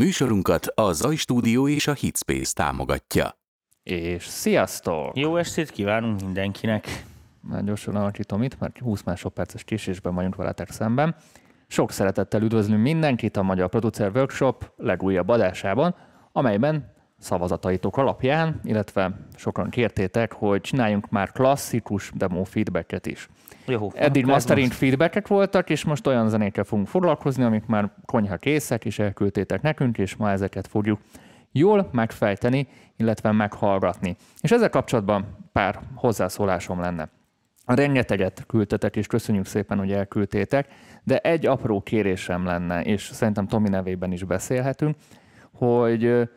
Műsorunkat a Zaj Stúdió és a Hitspace támogatja. És sziasztok! Jó estét kívánunk mindenkinek! Már gyorsan alakítom itt, mert 20 másodperces késésben vagyunk veletek szemben. Sok szeretettel üdvözlünk mindenkit a Magyar Producer Workshop legújabb adásában, amelyben szavazataitok alapján, illetve sokan kértétek, hogy csináljunk már klasszikus demo feedbacket is. Jó, Eddig mastering most- feedbackek voltak, és most olyan zenékkel fogunk foglalkozni, amik már konyha készek, és elküldtétek nekünk, és ma ezeket fogjuk jól megfejteni, illetve meghallgatni. És ezzel kapcsolatban pár hozzászólásom lenne. Rengeteget küldtetek, és köszönjük szépen, hogy elküldtétek, de egy apró kérésem lenne, és szerintem Tomi nevében is beszélhetünk, hogy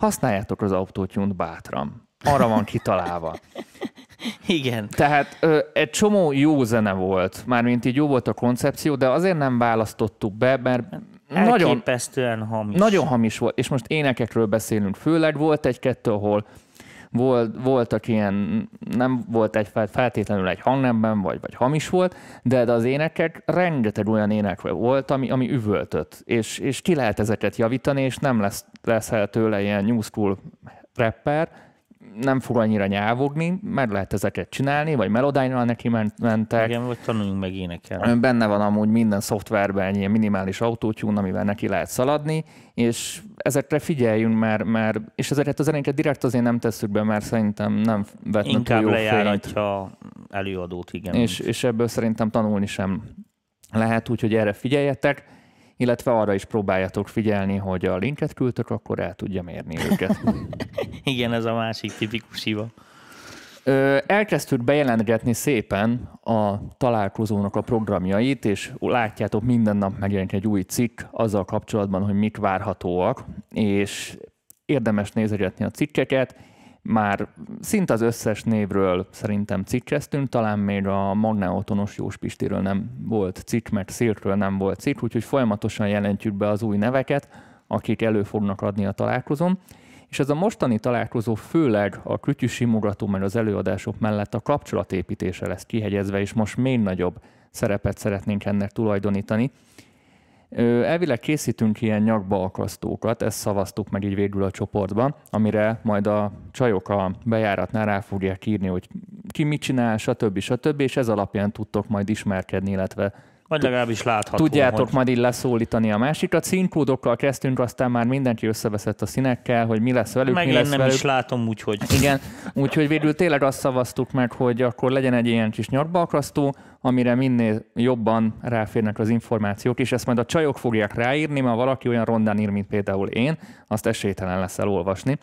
használjátok az autótyúnt bátran. Arra van kitalálva. Igen. Tehát ö, egy csomó jó zene volt, mármint így jó volt a koncepció, de azért nem választottuk be, mert nagyon, hamis. nagyon hamis volt, és most énekekről beszélünk főleg, volt egy-kettő, ahol volt, voltak ilyen, nem volt egy fel- feltétlenül egy hangnemben, vagy, vagy hamis volt, de, de az énekek, rengeteg olyan ének volt, ami, ami üvöltött, és, és ki lehet ezeket javítani, és nem lesz, lesz el tőle ilyen new school rapper, nem fog annyira nyávogni, meg lehet ezeket csinálni, vagy melodánynal neki ment- mentek. Igen, vagy tanuljunk meg énekelni. Benne van amúgy minden szoftverben ilyen minimális autótyún, amivel neki lehet szaladni, és ezekre figyeljünk, mert, mert és ezeket az zenéket direkt azért nem tesszük be, mert szerintem nem vetne túl Inkább jó fényt. lejáratja előadót, igen. És, és ebből szerintem tanulni sem lehet, úgyhogy erre figyeljetek, illetve arra is próbáljatok figyelni, hogy a linket küldtök, akkor el tudja mérni őket. Igen, ez a másik tipikus hiba. Ö, elkezdtük bejelentgetni szépen a találkozónak a programjait, és látjátok, minden nap megjelenik egy új cikk azzal kapcsolatban, hogy mik várhatóak, és érdemes nézegetni a cikkeket. Már szinte az összes névről szerintem cikkeztünk, talán még a Magneotonos Jóspistiről nem volt cikk, mert Szirkről nem volt cikk, úgyhogy folyamatosan jelentjük be az új neveket, akik elő fognak adni a találkozón. És ez a mostani találkozó főleg a kütyű simogató, meg az előadások mellett a kapcsolatépítése lesz kihegyezve, és most még nagyobb szerepet szeretnénk ennek tulajdonítani. Elvileg készítünk ilyen nyakba akasztókat, ezt szavaztuk meg így végül a csoportban, amire majd a csajok a bejáratnál rá fogják írni, hogy ki mit csinál, stb. stb. és ez alapján tudtok majd ismerkedni, illetve Vagy legalábbis látható, Tudjátok hogy majd így leszólítani a másikat. Színkódokkal kezdtünk, aztán már mindenki összeveszett a színekkel, hogy mi lesz velük, meg mi én lesz nem velük. is látom, úgyhogy Igen, úgyhogy végül tényleg azt szavaztuk meg, hogy akkor legyen egy ilyen kis nyakbalkasztó, amire minél jobban ráférnek az információk, és ezt majd a csajok fogják ráírni, mert valaki olyan rondán ír, mint például én, azt esélytelen lesz elolvasni.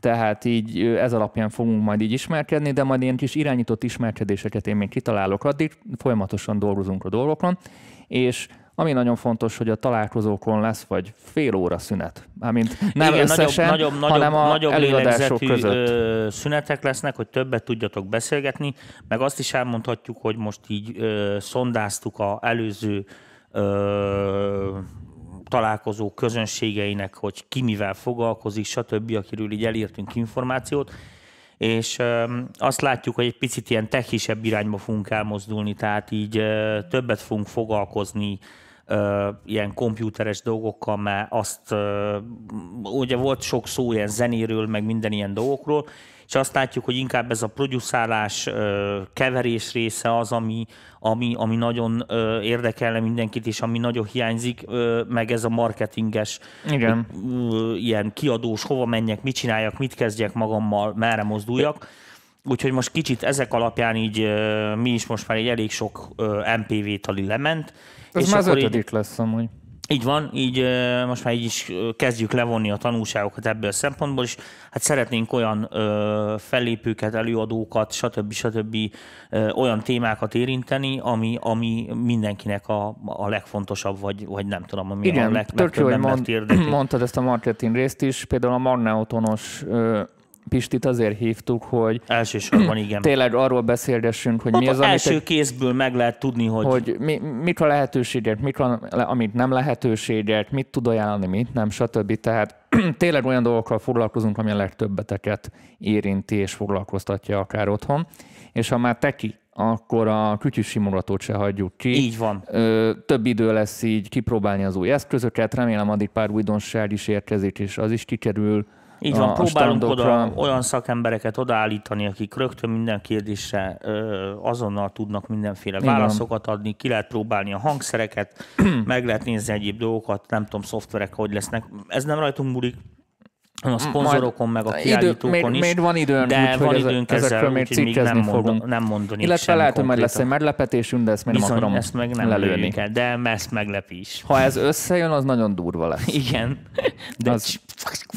Tehát így ez alapján fogunk majd így ismerkedni, de majd ilyen kis irányított ismerkedéseket én még kitalálok addig, folyamatosan dolgozunk a dolgokon, és ami nagyon fontos, hogy a találkozókon lesz vagy fél óra szünet. Mármint nem Igen, összesen, nagyobb, nagyobb, hanem a nagyobb előadások között. ö, szünetek lesznek, hogy többet tudjatok beszélgetni, meg azt is elmondhatjuk, hogy most így ö, szondáztuk a előző ö, találkozó közönségeinek, hogy ki mivel foglalkozik, stb., akiről így elírtunk információt, és azt látjuk, hogy egy picit ilyen techisebb irányba fogunk elmozdulni, tehát így többet fogunk foglalkozni ö, ilyen komputeres dolgokkal, mert azt, ö, ugye volt sok szó ilyen zenéről, meg minden ilyen dolgokról, és azt látjuk, hogy inkább ez a producálás, keverés része az, ami, ami, ami nagyon érdekelne mindenkit, és ami nagyon hiányzik, meg ez a marketinges, Igen. ilyen kiadós, hova menjek, mit csináljak, mit kezdjek magammal, merre mozduljak. Úgyhogy most kicsit ezek alapján így mi is most már egy elég sok MPV tali lement. Ez már az akkor így- ötödik lesz amúgy. így van, így most már így is kezdjük levonni a tanulságokat ebből a szempontból, és hát szeretnénk olyan ö, fellépőket, előadókat, stb. stb. Ö, olyan témákat érinteni, ami, ami mindenkinek a, a legfontosabb, vagy, vagy nem tudom, ami a Igen, leg, tök jó, hogy mond, mondtad ezt a marketing részt is. Például a magneotonos ö, Pistit azért hívtuk, hogy Elsősorban igen. tényleg arról beszélgessünk, hogy Ott mi az, első amit, kézből meg lehet tudni, hogy, hogy mi, mik a lehetőségek, mik a, amit nem lehetőségek, mit tud ajánlani, mit nem, stb. Tehát tényleg olyan dolgokkal foglalkozunk, ami a legtöbbeteket érinti és foglalkoztatja akár otthon. És ha már teki, akkor a kütyű simogatót se hagyjuk ki. így van. Ö, több idő lesz így kipróbálni az új eszközöket, remélem addig pár újdonság is érkezik, és az is kikerül. Így van, a- próbálunk standokra. oda olyan szakembereket odaállítani, akik rögtön minden kérdésre ö, azonnal tudnak mindenféle van. válaszokat adni, ki lehet próbálni a hangszereket, meg lehet nézni egyéb dolgokat, nem tudom, szoftverek hogy lesznek. Ez nem rajtunk múlik, a szponzorokon, meg a Idő, kiállítókon még, is. még van időn, de úgyhogy van időnk ezekről ezzel, úgyhogy még cikkezni nem, mondom, fogunk. nem mondani Illetve lehet, hogy majd lesz egy meglepetésünk, de ezt még nem Bizony, akarom ezt meg nem lelőni. el, de ezt meglepi is. Ha ez összejön, az nagyon durva lesz. Igen. De Az-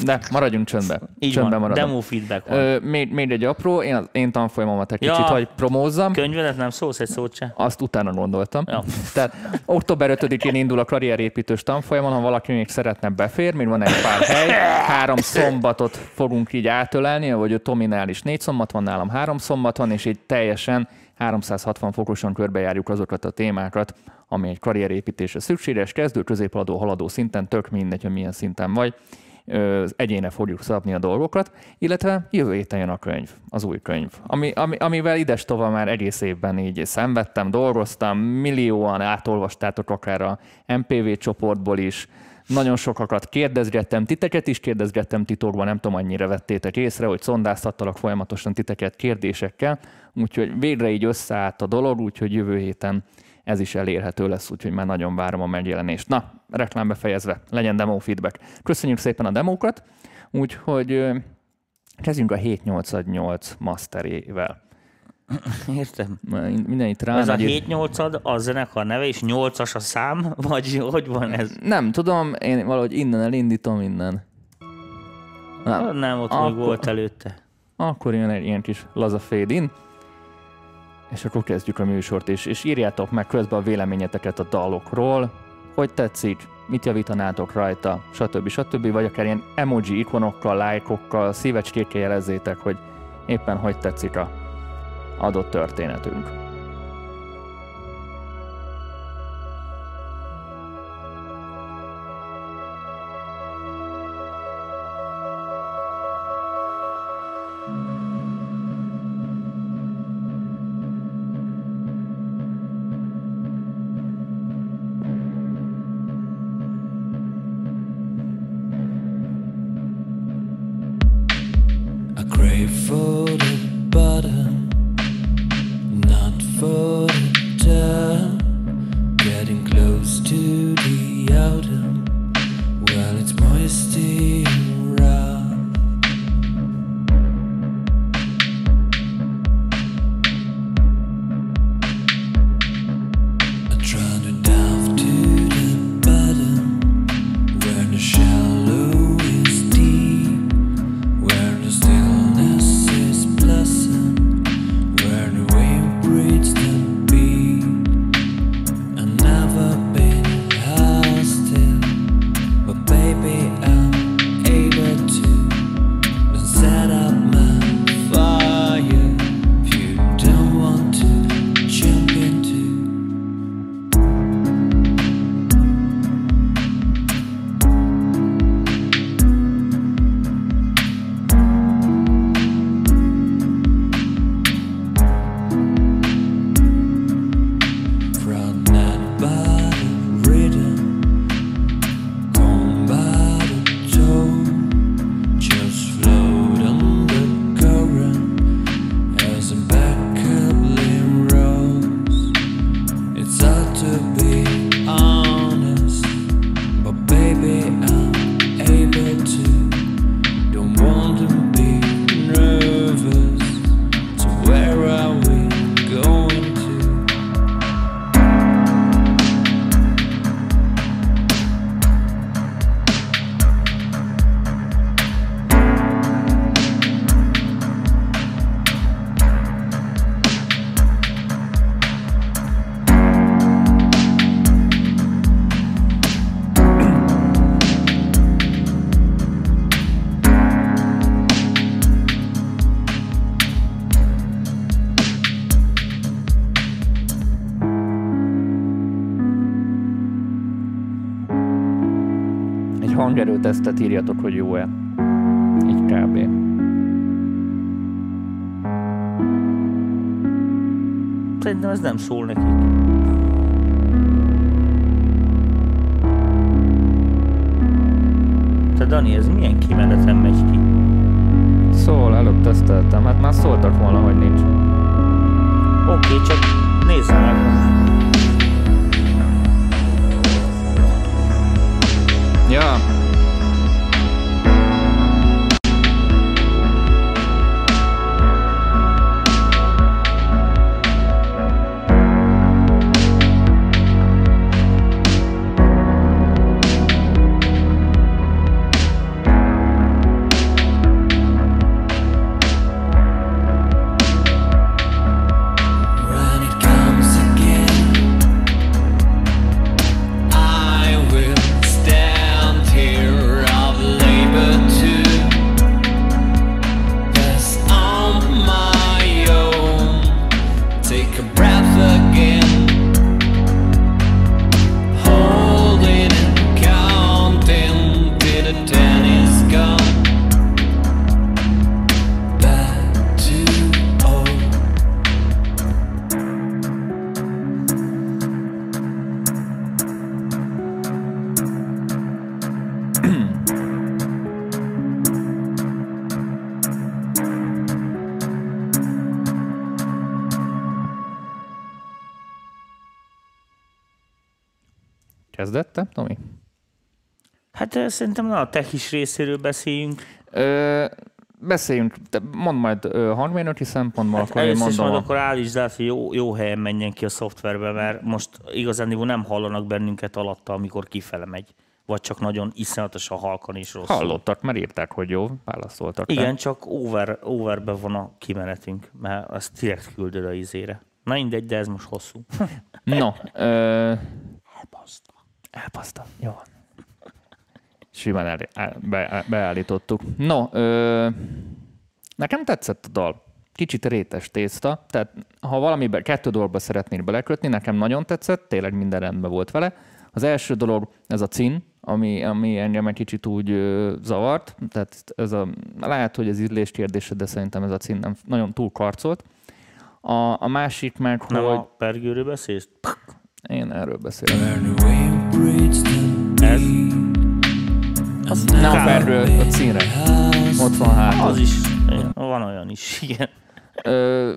De maradjunk csöndbe. így csöndbe van, maradom. demo feedback van. Ö, még, még egy apró, én, én tanfolyamomat egy Ja. kicsit, hogy promózzam. Könyvedet nem szólsz egy szót se? Azt utána gondoltam. Ja. Tehát október 5-én indul a karrierépítős tanfolyamon, ha valaki még szeretne befér, még van egy pár hely, három szombatot fogunk így átölelni, vagy a Tominál is négy szombat van, nálam három szombat van, és így teljesen 360 fokosan körbejárjuk azokat a témákat, ami egy karrierépítésre szükséges, kezdő, középhaladó, haladó szinten, tök mindegy, hogy milyen szinten vagy, egyéne fogjuk szabni a dolgokat, illetve jövő héten jön a könyv, az új könyv, ami, ami, amivel ides tova már egész évben így szenvedtem, dolgoztam, millióan átolvastátok akár a MPV csoportból is, nagyon sokakat kérdezgettem, titeket is kérdezgettem titokban, nem tudom, annyira vettétek észre, hogy szondáztattalak folyamatosan titeket kérdésekkel, úgyhogy végre így összeállt a dolog, úgyhogy jövő héten ez is elérhető lesz, úgyhogy már nagyon várom a megjelenést. Na, reklám befejezve, legyen demo feedback. Köszönjük szépen a demókat, úgyhogy kezdjünk a 788 masterével. Értem. Minden itt rá. Ez a nagy- 7 8 a zenekar neve, és 8-as a szám, vagy hogy van ez? Nem tudom, én valahogy innen elindítom innen. Nem, Nem, ott Akkor- még volt előtte. akkor jön egy ilyen kis laza fade in, és akkor kezdjük a műsort, és, és írjátok meg közben a véleményeteket a dalokról, hogy tetszik, mit javítanátok rajta, stb. stb. Vagy akár ilyen emoji ikonokkal, lájkokkal, szívecskékkel jelezzétek, hogy éppen hogy tetszik a adott történetünk. Hangerőtesztet írjatok, hogy jó-e. Így kb. Szerintem ez nem szól nekik. Te Dani, ez milyen kimeneten megy ki? Szól, előbb teszteltem. Hát már szóltak volna, hogy nincs. Oké, csak nézze meg. Ja. Kezdette, Tomi? Hát ö, szerintem na, a techis részéről beszéljünk. Ö, beszéljünk, te mondd majd hangmérnöki szempontból, Hát akkor én is mondom. majd a- akkor állítsd át, hogy jó, jó helyen menjen ki a szoftverbe, mert most igazán nem hallanak bennünket alatta, amikor kifele megy. Vagy csak nagyon iszonyatosan halkan és rosszul. Hallottak, mert írták, hogy jó, válaszoltak. Igen, csak over, overbe van a kimenetünk, mert azt direkt küldöd a izére. Na mindegy, de ez most hosszú. No, ö... Elbaszta, jó van. Simán el, el, be, beállítottuk. No, ö... nekem tetszett a dal. Kicsit rétes tészta, tehát ha valamiben kettő dologba szeretnél belekötni, nekem nagyon tetszett, tényleg minden rendben volt vele. Az első dolog, ez a cin, ami, ami engem egy kicsit úgy ö, zavart, tehát ez a, lehet, hogy ez ízlés kérdése, de szerintem ez a cin nem nagyon túl karcolt. A, a másik meg, Nem hogy... a pergőről beszélsz? Én erről beszélek. Ez? Az nem a címre. Ott van hátul. Az is. Igen, Van olyan is, igen. Ö,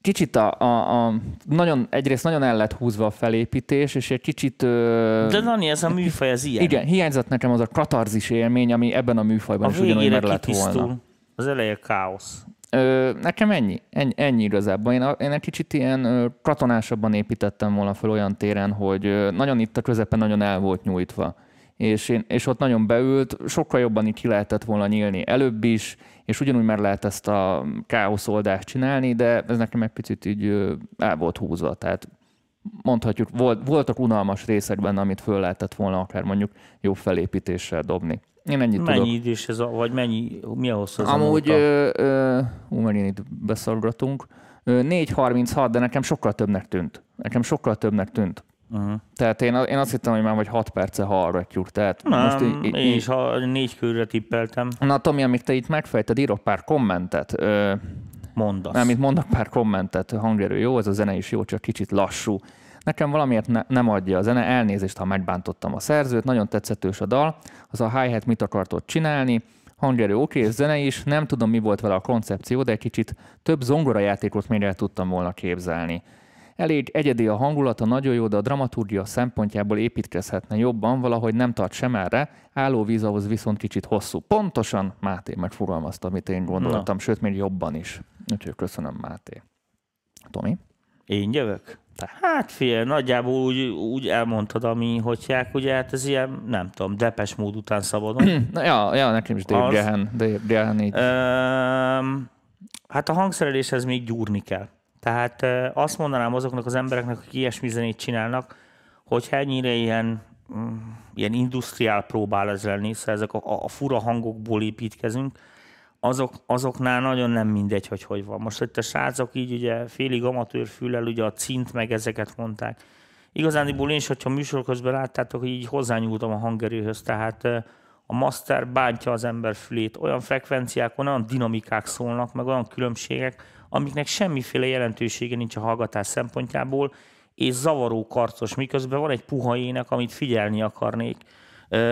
kicsit a, a, a, nagyon, egyrészt nagyon el lett húzva a felépítés, és egy kicsit... Ö, De Dani, ez a műfaj, ez ilyen. igen, hiányzott nekem az a katarzis élmény, ami ebben a műfajban A is ugyanúgy meg lett volna. Az eleje káosz. Ö, nekem ennyi, ennyi, ennyi igazából. Én, a, én egy kicsit ilyen ö, katonásabban építettem volna fel olyan téren, hogy nagyon itt a közepen nagyon el volt nyújtva. És, én, és ott nagyon beült, sokkal jobban így ki lehetett volna nyílni előbb is, és ugyanúgy már lehet ezt a káoszoldást csinálni, de ez nekem egy picit így el volt húzva. Tehát mondhatjuk, volt, voltak unalmas részek benne, amit föl lehetett volna akár mondjuk jó felépítéssel dobni. Én ennyit Mennyi tudok. idős ez, a, vagy mennyi, mi a hosszú ez a Amúgy, móka? ö, ö, ú, megint itt beszorgatunk. Ö, 4.36, de nekem sokkal többnek tűnt. Nekem sokkal többnek tűnt. Uh-huh. Tehát én, én azt hittem, hogy már vagy 6 perce hallgatjuk. Tehát Nem, most így, én is ha négy körre tippeltem, Na Tomi, amíg te itt megfejted, írok pár kommentet. Ö, mondasz. nem, itt mondok pár kommentet, hangerő jó, ez a zene is jó, csak kicsit lassú. Nekem valamiért ne, nem adja a zene, elnézést, ha megbántottam a szerzőt, nagyon tetszetős a dal, az a hi-hat mit akartott csinálni, hangerő oké, és zene is, nem tudom mi volt vele a koncepció, de egy kicsit több zongorajátékot még el tudtam volna képzelni. Elég egyedi a hangulata, nagyon jó, de a dramaturgia szempontjából építkezhetne jobban, valahogy nem tart sem erre, állóvíz ahhoz viszont kicsit hosszú. Pontosan Máté megfogalmazta, amit én gondoltam, sőt, még jobban is. Úgyhogy köszönöm, Máté. Tomi? Én jövök? Hát fél, nagyjából úgy, úgy elmondtad, ami hogyják, ugye hát ez ilyen, nem tudom, depes mód után szabadon. Na, ja, ja, nekem is Dave Gahan, Dave Gahan így. Öm, hát a hangszereléshez még gyúrni kell. Tehát ö, azt mondanám azoknak az embereknek, akik ilyesmi zenét csinálnak, hogy ennyire ilyen, mm, ilyen industriál próbál ez lenni, szóval ezek a, a fura hangokból építkezünk, azok, azoknál nagyon nem mindegy, hogy hogy van. Most itt a srácok így ugye félig amatőr füllel ugye a cint meg ezeket mondták, Igazándiból én is, hogyha műsor közben láttátok, hogy így hozzányúltam a hangerőhöz, tehát a master bántja az ember fülét, olyan frekvenciákon, olyan dinamikák szólnak, meg olyan különbségek, amiknek semmiféle jelentősége nincs a hallgatás szempontjából, és zavaró karcos, miközben van egy puha ének, amit figyelni akarnék,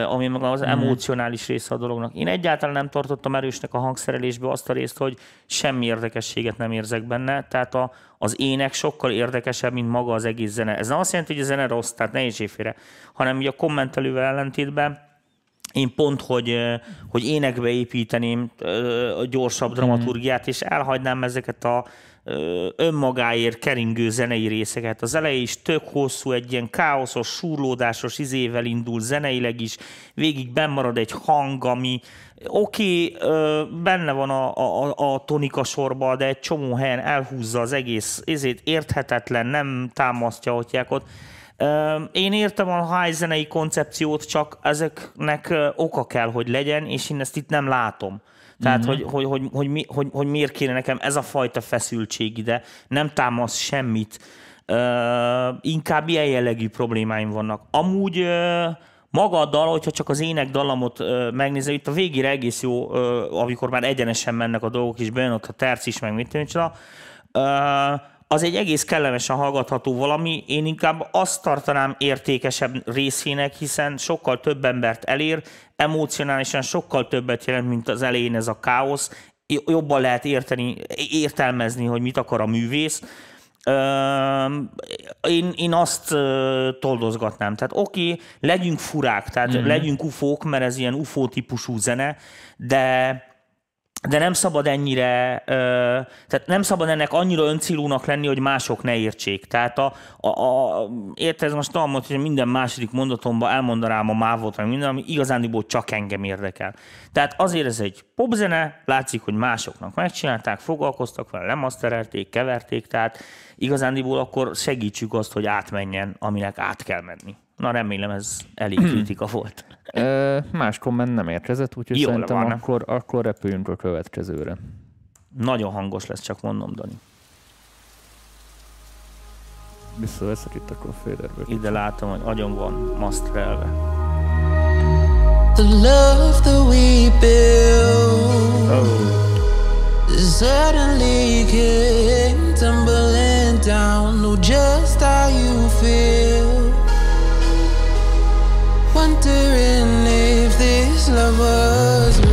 ami meg az emocionális része a dolognak. Én egyáltalán nem tartottam erősnek a hangszerelésbe azt a részt, hogy semmi érdekességet nem érzek benne, tehát a, az ének sokkal érdekesebb, mint maga az egész zene. Ez nem azt jelenti, hogy a zene rossz, tehát ne félre, hanem ugye a kommentelővel ellentétben én pont, hogy, hogy énekbe építeném a gyorsabb dramaturgiát, és elhagynám ezeket a önmagáért keringő zenei részeket. Az eleje is tök hosszú, egy ilyen káoszos, súrlódásos izével indul zeneileg is, végig bennmarad egy hang, ami oké, okay, benne van a, a, a tonika sorba, de egy csomó helyen elhúzza az egész, ezért érthetetlen, nem támasztja ott. Én értem a high zenei koncepciót, csak ezeknek oka kell, hogy legyen, és én ezt itt nem látom. Tehát, mm-hmm. hogy, hogy, hogy, hogy, mi, hogy, hogy miért kéne nekem ez a fajta feszültség ide, nem támasz semmit. Ö, inkább ilyen jellegű problémáim vannak. Amúgy ö, maga a dal, hogyha csak az ének dallamot ö, megnézem, itt a végére egész jó, ö, amikor már egyenesen mennek a dolgok, és ott a terc is, meg mit ö, az egy egész kellemesen hallgatható valami, én inkább azt tartanám értékesebb részének, hiszen sokkal több embert elér, emocionálisan sokkal többet jelent, mint az elején ez a káosz, jobban lehet érteni, értelmezni, hogy mit akar a művész. Én, én azt toldozgatnám. Tehát oké, okay, legyünk furák, tehát mm. legyünk ufók, mert ez ilyen ufó típusú zene, de de nem szabad ennyire, ö, tehát nem szabad ennek annyira öncélúnak lenni, hogy mások ne értsék. Tehát a, a, a érted, most tudom, hogy minden második mondatomban elmondanám a mávot, vagy minden, ami igazándiból csak engem érdekel. Tehát azért ez egy popzene, látszik, hogy másoknak megcsinálták, foglalkoztak vele, lemaszterelték, keverték, tehát igazándiból akkor segítsük azt, hogy átmenjen, aminek át kell menni. Na remélem ez elég kritika volt. Ö, más komment nem érkezett, úgyhogy Jól szerintem van. akkor, akkor repüljünk a következőre. Nagyon hangos lesz, csak mondom, Dani. Visszaveszek itt akkor Federből. Ide látom, hogy agyon van masztrelve. The love that we built suddenly came tumbling down. Know just how you feel. Wondering if this love was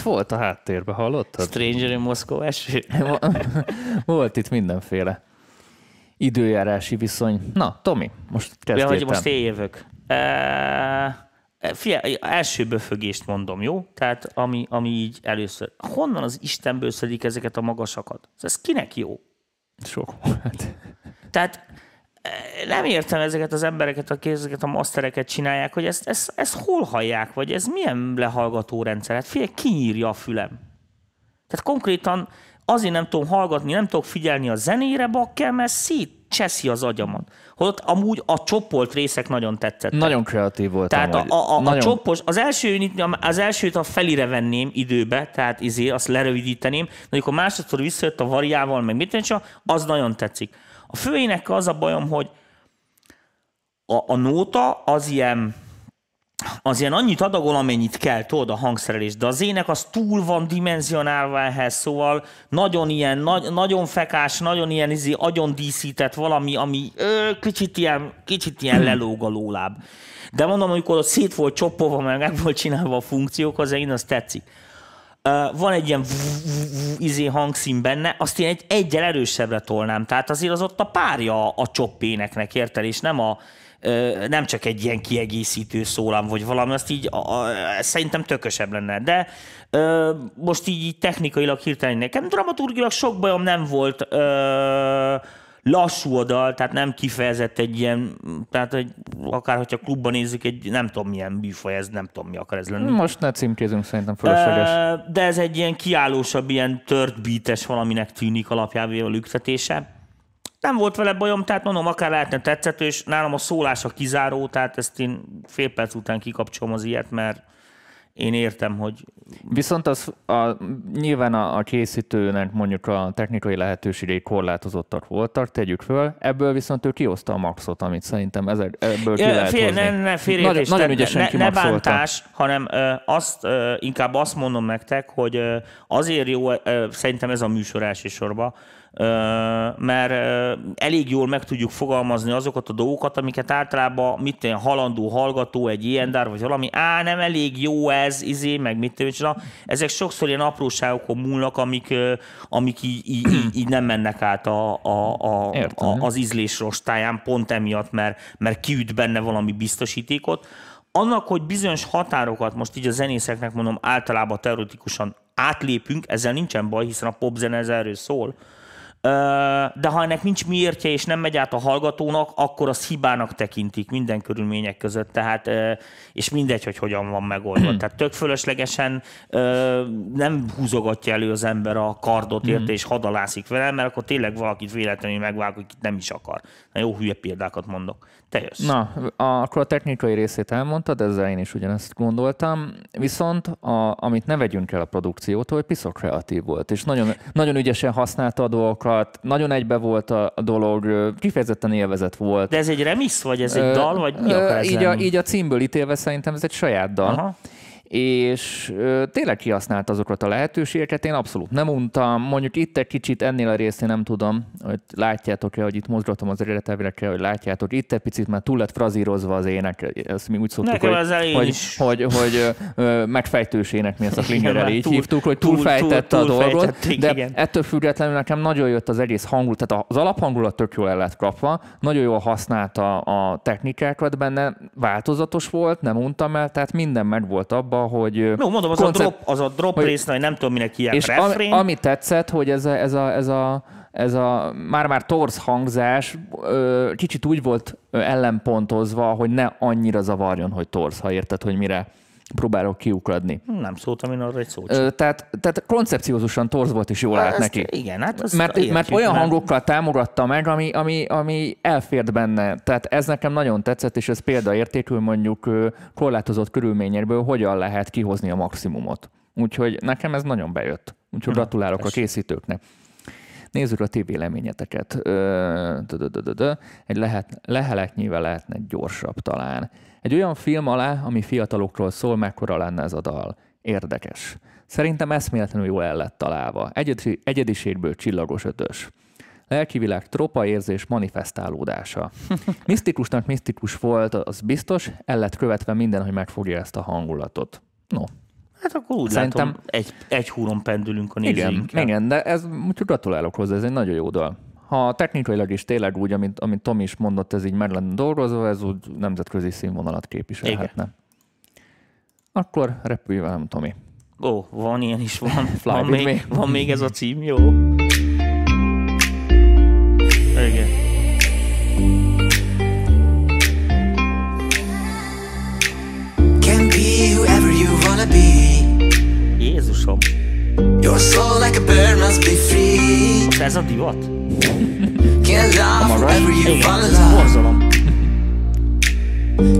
Itt volt a háttérben, hallottad? Stranger in Moscow eső. Volt itt mindenféle időjárási viszony. Na, Tomi, most Ja, kezdjél hogy most én jövök. E, Figyelj, első böfögést mondom, jó? Tehát ami, ami így először. Honnan az Istenből szedik ezeket a magasakat? Ez kinek jó? Sok. Tehát eh, nem értem ezeket az embereket, akik ezeket a mastereket csinálják, hogy ezt, ezt, ezt hol hallják, vagy ez milyen lehallgató rendszer. Hát figyelj, kinyírja a fülem. Tehát konkrétan azért nem tudom hallgatni, nem tudok figyelni a zenére, bakker, mert szétcseszi az agyamat. Holott amúgy a csoppolt részek nagyon tetszettek. Nagyon kreatív volt. Tehát a, amúgy. a, a, a Nagyon- csoppos, az, első, az elsőt a felire venném időbe, tehát izé, azt lerövidíteném, de amikor másodszor visszajött a variával, meg mit tűncsa, az nagyon tetszik. A főénekkel az a bajom, hogy a, a nóta az ilyen, az ilyen annyit adagol, amennyit kell, tudod, a hangszerelés, de az ének az túl van dimenzionálva ehhez, szóval nagyon ilyen, nagy, nagyon fekás, nagyon ilyen izé, agyon díszített valami, ami ö, kicsit ilyen, kicsit ilyen lelóg a lóláb. De mondom, amikor ott szét volt csoppolva, meg meg volt csinálva a funkciók, az én az tetszik. Van egy ilyen izé hangszín benne, azt én egy egyel erősebbre tolnám. Tehát azért az ott a párja a csoppéneknek, érted? És nem a, nem csak egy ilyen kiegészítő szólam, vagy valami, azt így a, a, szerintem tökösebb lenne. De ö, most így, így technikailag hirtelen nekem dramaturgilag sok bajom nem volt, ö, lassú a dal, tehát nem kifejezett egy ilyen, tehát egy, akár hogyha klubban nézzük, egy nem tudom milyen műfaj ez, nem tudom mi akar ez lenni. Most ne címkézünk, szerintem fölösleges. De ez egy ilyen kiállósabb, ilyen tört beates valaminek tűnik alapjában a lüktetése. Nem volt vele bajom, tehát mondom, akár lehetne tetszetős, nálam a szólás a kizáró, tehát ezt én fél perc után kikapcsolom az ilyet, mert én értem, hogy Viszont az a, nyilván a, a készítőnek mondjuk a technikai lehetőségei korlátozottak voltak, tegyük föl, ebből viszont ő kihozta a maxot, amit szerintem ezek, ebből ki Ja, lehet fél, hozni. ne, ne, félreértés, nagyon, nagyon ügyesen ne, ne bántás, hanem ö, azt, ö, inkább azt mondom nektek, hogy ö, azért jó ö, szerintem ez a műsor elsősorban, mert elég jól meg tudjuk fogalmazni azokat a dolgokat, amiket általában mit tudom, halandó hallgató, egy ilyen dár, vagy valami, á, nem elég jó ez, izé, meg mit csinál. ezek sokszor ilyen apróságokon múlnak, amik, amik így, így, így, így nem mennek át a, a, a, Értem. a, az ízlés rostáján, pont emiatt, mert, mert kiüt benne valami biztosítékot. Annak, hogy bizonyos határokat, most így a zenészeknek mondom, általában teoretikusan átlépünk, ezzel nincsen baj, hiszen a popzene ez erről szól, de ha ennek nincs miértje és nem megy át a hallgatónak, akkor az hibának tekintik minden körülmények között, tehát, és mindegy, hogy hogyan van megoldva. Tehát tök fölöslegesen nem húzogatja elő az ember a kardot érte, és hadalászik vele, mert akkor tényleg valakit véletlenül megvág, akit nem is akar. Na jó hülye példákat mondok. Te jössz. Na, a, akkor a technikai részét elmondtad, ezzel én is ugyanezt gondoltam, viszont a, amit ne vegyünk el a produkciótól, hogy piszok kreatív volt, és nagyon, nagyon ügyesen használta a dolgokat, nagyon egybe volt a, a dolog, kifejezetten élvezet volt. De ez egy remix, vagy ez egy dal, vagy mi akar ez így, a, így a címből ítélve szerintem ez egy saját dal. Aha. És tényleg kihasznált azokat a lehetőségeket, én abszolút nem untam. Mondjuk itt egy kicsit ennél a részén nem tudom, hogy látjátok-e, hogy itt mozgatom az eredetelvirekre, hogy látjátok, itt egy picit már túl lett frazírozva az ének, ezt mi úgy szoktuk, Nekem hogy, hogy, hogy, hogy ö, megfejtős ének, mi ezt a Klingerrel így túl- hívtuk, hogy túl- túlfejtette túl- a dolgot, de igen. ettől függetlenül nekem nagyon jött az egész hangulat, tehát az alaphangulat tök jól el lett kapva, nagyon jól használta a technikákat benne, változatos volt, nem untam el, tehát minden meg volt abban, hogy Jó, mondom, az, koncept- a drop, az a drop hogy- rész, hogy nem tudom, minek hívják, és refrén. ami, ami tetszett, hogy ez a, ez a, ez a, ez a már-már torz hangzás kicsit úgy volt ellenpontozva, hogy ne annyira zavarjon, hogy torz, ha érted, hogy mire próbálok kiukadni. Nem szóltam én arra egy szót. Ö, tehát, tehát koncepciózusan torz volt, és jól állt Ezt- neki. Igen, hát azt Mert, mert olyan hangokkal támogatta meg, ami, ami, ami elfért benne. Tehát ez nekem nagyon tetszett, és ez példaértékű, mondjuk korlátozott körülményekből hogyan lehet kihozni a maximumot. Úgyhogy nekem ez nagyon bejött. Úgyhogy gratulálok a készítőknek. Nézzük a ti véleményeteket. Egy lehet, leheletnyivel lehetne gyorsabb talán. Egy olyan film alá, ami fiatalokról szól, mekkora lenne ez a dal. Érdekes. Szerintem eszméletlenül jól el lett találva. Egyedi, egyediségből csillagos ötös. Lelkivilág tropa érzés manifestálódása. Misztikusnak misztikus volt, az biztos, el lett követve minden, hogy megfogja ezt a hangulatot. No, Hát akkor úgy Szerintem- látom, egy, egy húron pendülünk a Igen, nézőinkkel. igen, de ez, úgyhogy gratulálok hozzá, ez egy nagyon jó dal. Ha technikailag is tényleg úgy, amit, amit Tom is mondott, ez így meg lenne dolgozva, ez úgy nemzetközi színvonalat képviselhetne. Akkor repülj velem, Tomi. Ó, van ilyen is, van. Van, még, van még ez a cím, jó? Jézusom, Your soul like a bird must be free. most ez a divat? Can love whoever you Igen, wanna love.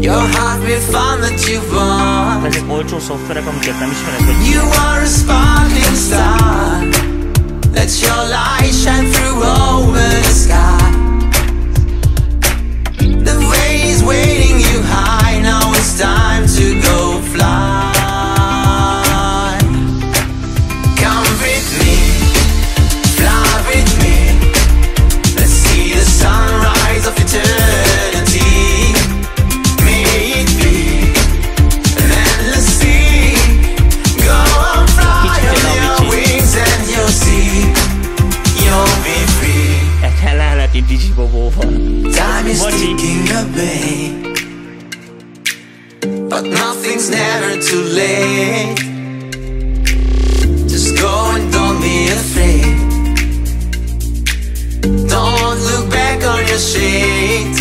Your heart will find that you want. Ezek olcsó szoftverek, amiket nem ismerek, vagy You are a sparkling star. Let your light shine through over the sky. The way is waiting you high. Now it's time to go fly. But nothing's never too late. Just go and don't be afraid. Don't look back on your shade.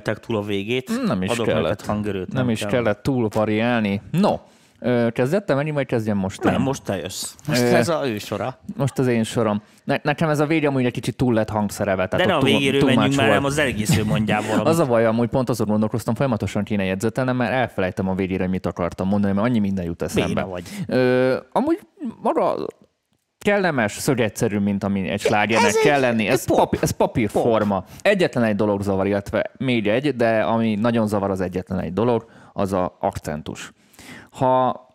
Variálták túl a végét. Nem is Adok kellett. hangerőt. Nem, is kell. kellett túl variálni. No, kezdettem menni, vagy kezdjem most? én? Nem, most te jössz. Most ez a ő sora. Most az én sorom. Ne, nekem ez a vége amúgy egy kicsit túl lett hangszerelve. De Tehát ne a végéről menjünk már, nem az egész valamit. Az a baj, amúgy pont azon gondolkoztam, folyamatosan kéne jegyzetelnem, mert elfelejtem a végére, hogy mit akartam mondani, mert annyi minden jut eszembe. Béna vagy. Ö, amúgy maga kellemes, szögegyszerű, mint ami egy slágernek kell lenni. Ez, pop. papi, ez papírforma. Egyetlen egy dolog zavar, illetve még egy, de ami nagyon zavar az egyetlen egy dolog, az a akcentus. Ha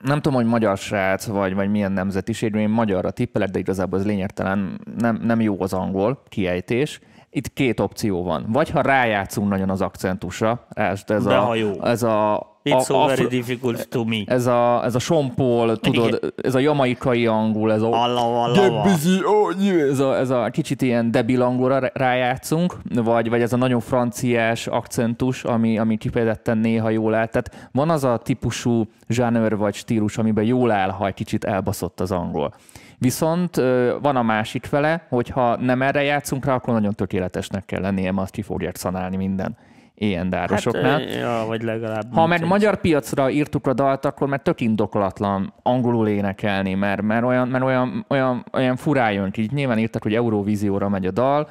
nem tudom, hogy magyar srác, vagy, vagy milyen nemzetiségű, én magyarra tippelek, de igazából ez lényegtelen, nem, nem jó az angol kiejtés. Itt két opció van. Vagy ha rájátszunk nagyon az akcentusra, ez, ez, De a, ha jó. ez a, It's so a, very difficult to me. ez a, ez a sompol, tudod, ez a jamaikai angol, ez a... Alla, alla. Busy, oh, yeah. ez, a, ez a kicsit ilyen debil angolra rá- rájátszunk, vagy, vagy ez a nagyon franciás akcentus, ami, ami kifejezetten néha jól áll. Tehát van az a típusú zsánőr vagy stílus, amiben jól áll, ha egy kicsit elbaszott az angol. Viszont van a másik fele, hogyha nem erre játszunk rá, akkor nagyon tökéletesnek kell lennie, mert azt ki fogják szanálni minden ilyen Hát, dárosoknál. ö, ja, vagy legalább. Ha meg magyar piacra írtuk a dalt, akkor meg tök indokolatlan angolul énekelni, mert, mert, olyan, mert olyan, olyan, olyan furán jön ki. Nyilván írtak, hogy Eurovízióra megy a dal.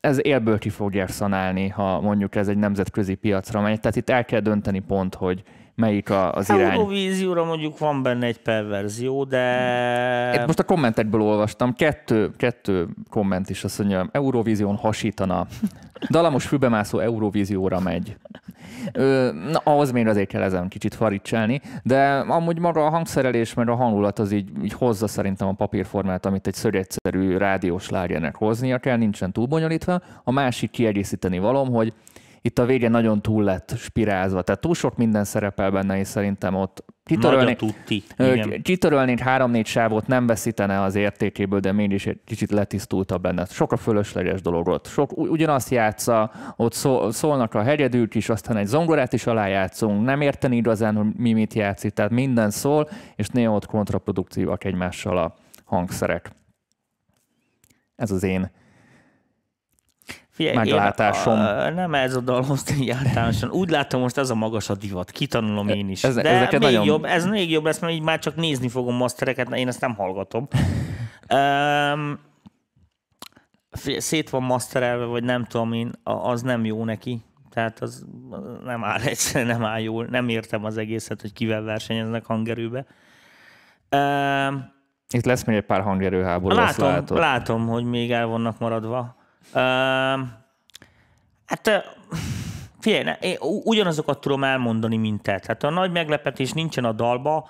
Ez élből ki fogják szanálni, ha mondjuk ez egy nemzetközi piacra megy. Tehát itt el kell dönteni pont, hogy melyik a- az irány. Eurovízióra mondjuk van benne egy perverzió, de... Itt most a kommentekből olvastam, kettő, kettő komment is azt mondja, Eurovízión hasítana Dalamos fülbemászó Eurovízióra megy. Ö, na, ahhoz még azért kell ezen kicsit faricselni, de amúgy maga a hangszerelés, meg a hangulat az így, így hozza szerintem a papírformát, amit egy szöregyszerű rádiós lágernek hoznia kell, nincsen túl bonyolítva. A másik kiegészíteni valom, hogy itt a vége nagyon túl lett spirázva, tehát túl sok minden szerepel benne, és szerintem ott kitörölni. Kitörölnénk három-négy sávot, nem veszítene az értékéből, de mégis egy kicsit letisztultabb lenne. Sok a fölösleges dolog ott. Sok, ugyanazt játsza, ott szó, szólnak a hegyedűk is, aztán egy zongorát is alájátszunk, nem érteni igazán, hogy mi mit játszik, tehát minden szól, és néha ott kontraproduktívak egymással a hangszerek. Ez az én. Figyelj, meglátásom. A, nem ez a dalhoz így általánosan. Úgy látom, most ez a magas a divat. Kitanulom én is. Ez- De ezeket még nagyon- jobb, ez még jobb lesz, mert így már csak nézni fogom mastereket, én ezt nem hallgatom. um, szét van masterelve, vagy nem tudom én, az nem jó neki. Tehát az nem áll egyszerűen, nem áll jól. Nem értem az egészet, hogy kivel versenyeznek hangerőbe. Um, Itt lesz még egy pár hangerőháború, Látom, látod. látom, hogy még el vannak maradva. Hát figyelj, én ugyanazokat tudom elmondani, mint te. Tehát a nagy meglepetés nincsen a dalba.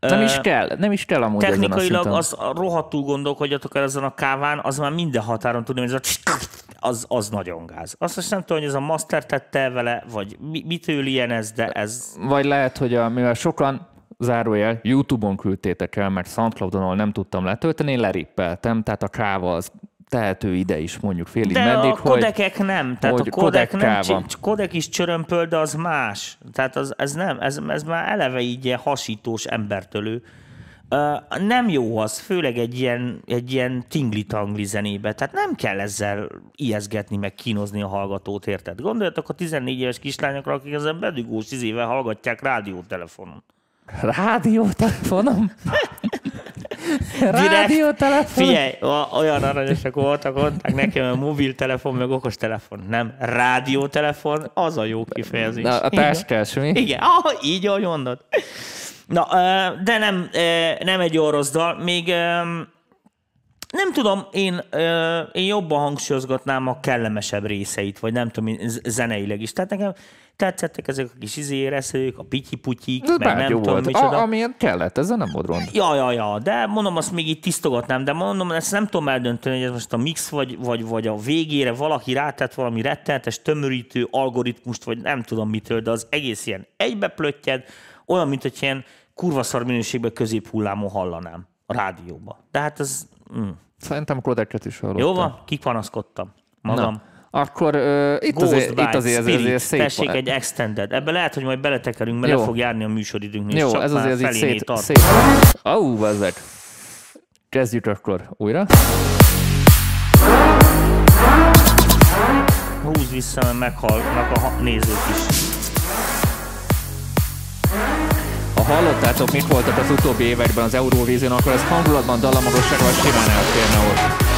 Nem is kell, nem is kell amúgy Technikailag az rohadtul gondolkodjatok el ezen a káván, az már minden határon tudom, hogy ez a az, az nagyon gáz. Azt most nem tudom, hogy ez a master tette vele, vagy mi, mitől ilyen ez, de ez... Vagy lehet, hogy a, mivel sokan zárójel, YouTube-on küldtétek el, mert Soundcloudon ahol nem tudtam letölteni, én lerippeltem, tehát a káva az tehető ide is mondjuk félig De meddig, a kodekek nem. Tehát hogy a kodek, nem, kodek is csörömpöl, de az más. Tehát az, ez nem, ez, ez már eleve így ilyen hasítós embertölő. Uh, nem jó az, főleg egy ilyen, egy ilyen tingli-tangli zenébe. Tehát nem kell ezzel ijeszgetni, meg kínozni a hallgatót, érted? Gondoljatok a 14 éves kislányokra, akik ezen bedugós izével hallgatják rádiótelefonon. Rádiótelefonom? Rádiótelefonom? Figyelj, olyan aranyosak voltak, mondták nekem a mobiltelefon, meg okostelefon. Nem, rádiótelefon, az a jó kifejezés. Na, a táskás, mi? Igen, ah, így, ahogy mondod. Na, de nem, nem egy jó rossz dal. Még nem tudom, én, én jobban hangsúlyozgatnám a kellemesebb részeit, vagy nem tudom, zeneileg is. Tehát nekem tetszettek ezek a kis izéreszők, a pityi-putyik, Ez meg nem jó tudom volt. micsoda. A, amilyen kellett, ezzel nem volt rond. Ja, ja, ja, de mondom, azt még így tisztogatnám, de mondom, ezt nem tudom eldönteni, hogy ez most a mix vagy, vagy, vagy a végére valaki rátett valami rettenetes tömörítő algoritmust, vagy nem tudom mitől, de az egész ilyen egybeplöttyed, olyan, mint hogy ilyen kurva szar minőségben középhullámon hallanám a rádióba. De hát ez... Mm. Szerintem kodeket is hallottam. Jó van, kipanaszkodtam. Magam. Na, akkor uh, itt, Ghost azért, itt Bites, azért, azért, Spirit, azért szép tessék van. egy extended. Ebbe lehet, hogy majd beletekerünk, mert Jó. le fog járni a műsoridőnknél. Jó, ez azért felénél szét, tart. szét. Ó, oh, bazzeg. Kezdjük akkor újra. Húz vissza, mert meghalnak a nézők is. Ha hallottátok, mik voltak az utóbbi években az Eurovízión, akkor ez hangulatban, dallamagosságban simán elférne ott.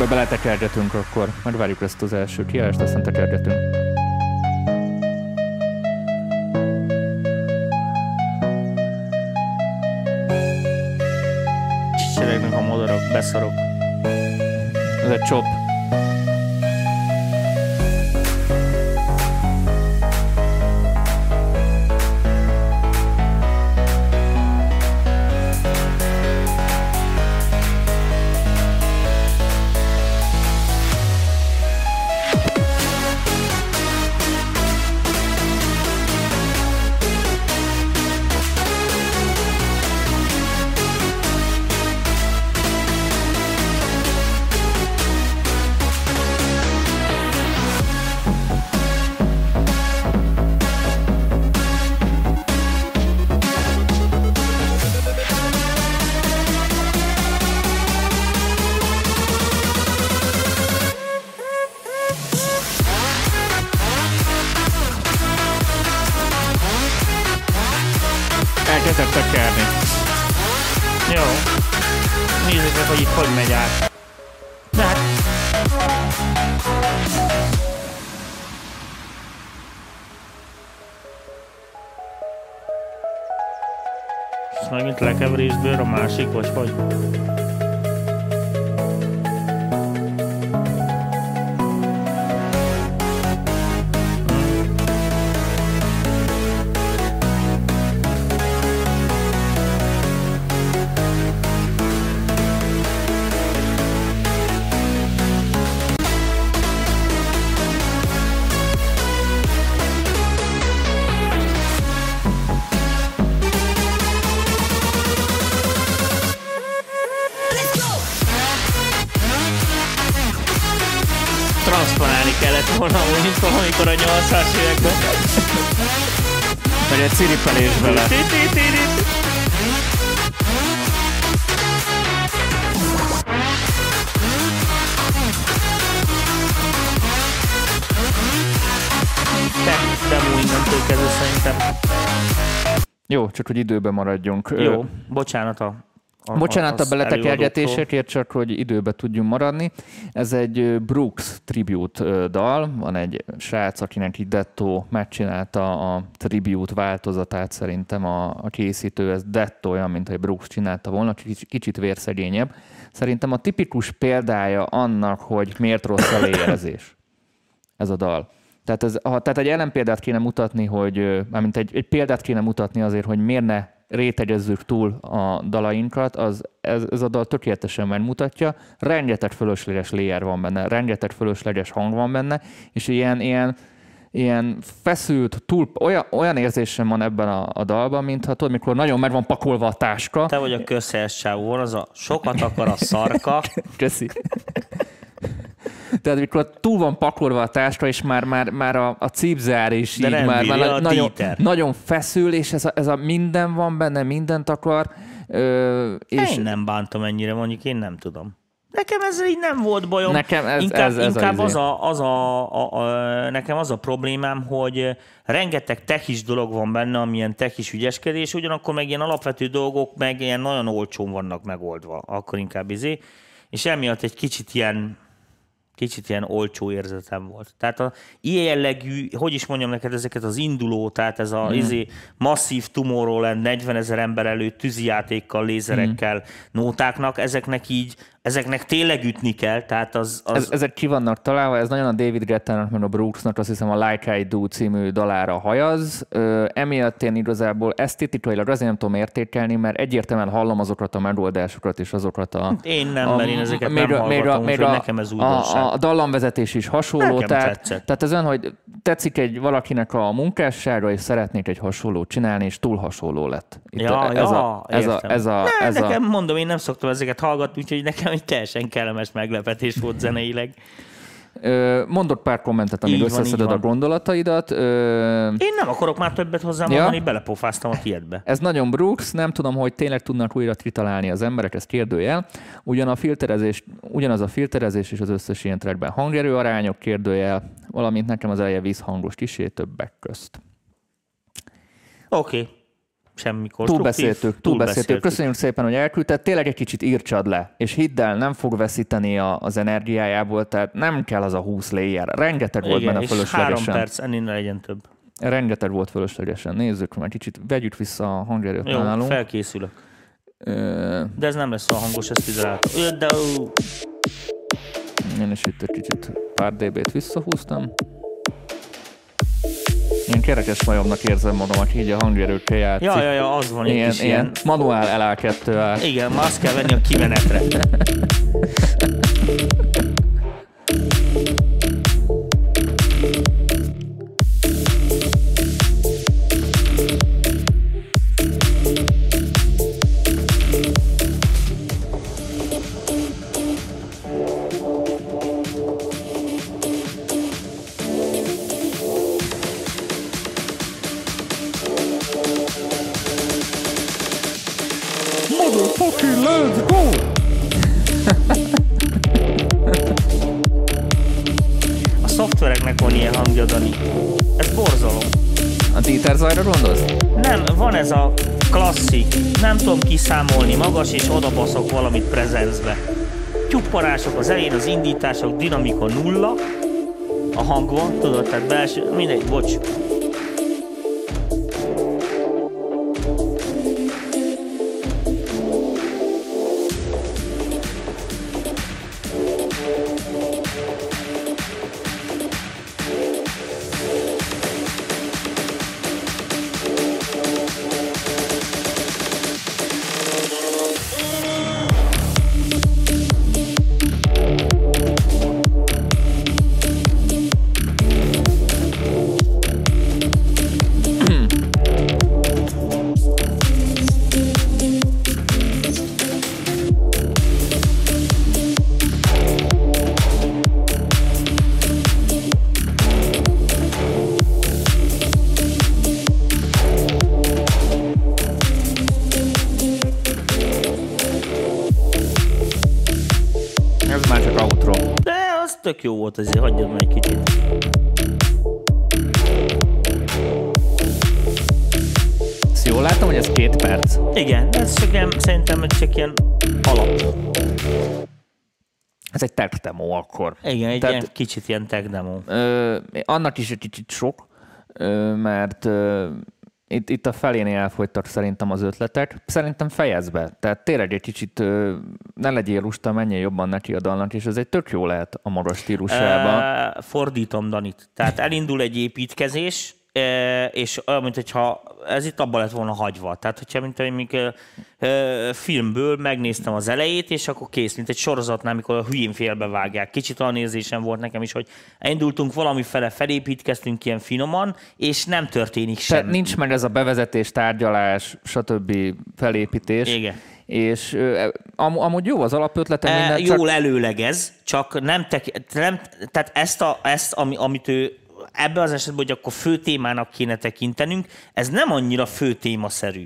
Be beletekergetünk akkor, megvárjuk ezt az első kiállást, aztán tekergetünk. Csicseregnek a madarak, beszarok. Ez egy csop. Megint lekeverésből a Bele. Te, demo innentől kezdve szerintem. Jó, csak hogy időben maradjunk. Jó, bocsánat a... a Bocsánat a beletekergetésekért, csak hogy időbe tudjunk maradni. Ez egy Brooks tribute dal, van egy srác, akinek így Detto megcsinálta a tribute változatát szerintem a, a készítő, ez Detto olyan, mint hogy Brooks csinálta volna, kicsit, kicsit vérszegényebb. Szerintem a tipikus példája annak, hogy miért rossz a léjjelzés ez a dal. Tehát, ez, ha, tehát egy ellenpéldát kéne mutatni, hogy, ö, mármint egy, egy példát kéne mutatni azért, hogy miért ne rétegezzük túl a dalainkat, az, ez, ez a dal tökéletesen megmutatja. Rengeteg fölösleges layer van benne, rengeteg fölösleges hang van benne, és ilyen, ilyen, ilyen feszült, túl, olyan, olyan érzésem van ebben a, a dalban, mintha tudod, mikor nagyon meg van pakolva a táska. Te vagy a közhelyes csávó, az a sokat akar a szarka, Köszi. Tehát mikor túl van pakolva a táska, és már, már, már a, a cipzár is De így nem már, már nagyon, Dieter. nagyon feszül, és ez a, ez a minden van benne, mindent akar. Ö, és Én nem bántom ennyire, mondjuk én nem tudom. Nekem ezzel így nem volt bajom. Nekem ez- inkább, ez- ez inkább izé. az, a, az a, a, a, nekem az a problémám, hogy rengeteg techis dolog van benne, amilyen techis ügyeskedés, ugyanakkor meg ilyen alapvető dolgok meg ilyen nagyon olcsón vannak megoldva, akkor inkább izé, és emiatt egy kicsit ilyen kicsit ilyen olcsó érzetem volt. Tehát a ilyen jellegű, hogy is mondjam neked ezeket az induló, tehát ez a mm. izé, masszív Tomorrowland 40 ezer ember előtt tűzijátékkal, lézerekkel, mm. nótáknak, ezeknek így, ezeknek tényleg ütni kell, tehát az, az ez, ezek ki vannak találva, ez nagyon a David Guetta-nak, meg a Brooksnak, azt hiszem a Like I Do című dalára hajaz. Ö, emiatt én igazából esztétikailag azért nem tudom értékelni, mert egyértelműen hallom azokat a megoldásokat és azokat a... Én nem, a, mert én ezeket nem hallgatom, úgyhogy nekem ez újdonság. a, a dallamvezetés is hasonló, Nekem tehát, tetszett. tehát ez olyan, hogy tetszik egy valakinek a munkássága, és szeretnék egy hasonlót csinálni, és túl hasonló lett. Itt Ja, ez, ja, a, ez, a, ez, a, ne, ez nekem a, mondom, én nem szoktam ezeket hallgatni, úgyhogy nekem egy teljesen kellemes meglepetés volt zeneileg. Mondok pár kommentet, amíg Így van, összeszeded a gondolataidat. Én nem akarok már többet hozzá Ja. belepofáztam a tiédbe. Ez nagyon Brooks, nem tudom, hogy tényleg tudnak újra tritalálni az emberek, ez kérdőjel. Ugyan a filterezés, ugyanaz a filterezés és az összes ilyen trackben hangerő arányok kérdőjel, valamint nekem az eleje vízhangos kisé többek közt. Oké. Okay. Semmi konstruktív. Túlbeszéltük, túlbeszéltük. Köszönjük szépen, hogy elküldted. Tényleg egy kicsit írtsad le, és hidd el, nem fog veszíteni a, az energiájából, tehát nem kell az a 20 layer. Rengeteg volt Igen, benne és három fölöslegesen. perc, ennél ne legyen több. Rengeteg volt fölöslegesen. Nézzük, már kicsit vegyük vissza a hangerőt Jó, nálunk. felkészülök. Ö, De ez nem lesz a hangos, ezt izoláltam. De Én is itt egy kicsit pár dB-t visszahúztam. Ilyen kerekes majomnak érzem magam, aki így a hangerőkkel játszik. ja, ja, ja, az van egy ilyen, kis ilyen ilyen. manuál LA2 áll. Igen, ma azt kell venni a kimenetre. szoftvereknek van ilyen hangja, Dani. Ez borzalom. A Dieter zajra gondolsz? Nem, van ez a klasszik, nem tudom kiszámolni, magas és odabaszok valamit prezencbe. Tyupparások az elején, az indítások, dinamika nulla, a hang van, tudod, tehát belső, mindegy, bocs. Tech demo akkor. Igen, egy Tehát- ilyen kicsit ilyen tech demo. Ö, annak is egy kicsit sok, ö, mert ö, itt, itt a felénél elfogytak szerintem az ötletek. Szerintem fejezd be. Tehát tényleg egy kicsit ö, ne legyél lusta, menjél jobban neki a dalnak, és ez egy tök jó lehet a magas stílusában. Fordítom Danit. Tehát elindul egy építkezés, és olyan, mint hogyha ez itt abba lett volna hagyva. Tehát, hogyha mint eh, filmből megnéztem az elejét, és akkor kész, mint egy sorozatnál, amikor a hülyén félbevágják. Kicsit olyan érzésem volt nekem is, hogy elindultunk valami fele, felépítkeztünk ilyen finoman, és nem történik Tehát semmi. nincs meg ez a bevezetés, tárgyalás, stb. felépítés. Igen. És ö, am, amúgy jó az alapötlete, E, minden, jól csak előlegez, csak nem, tek, nem tehát ezt, a, ezt ami, amit ő ebben az esetben, hogy akkor fő témának kéne tekintenünk, ez nem annyira fő témaszerű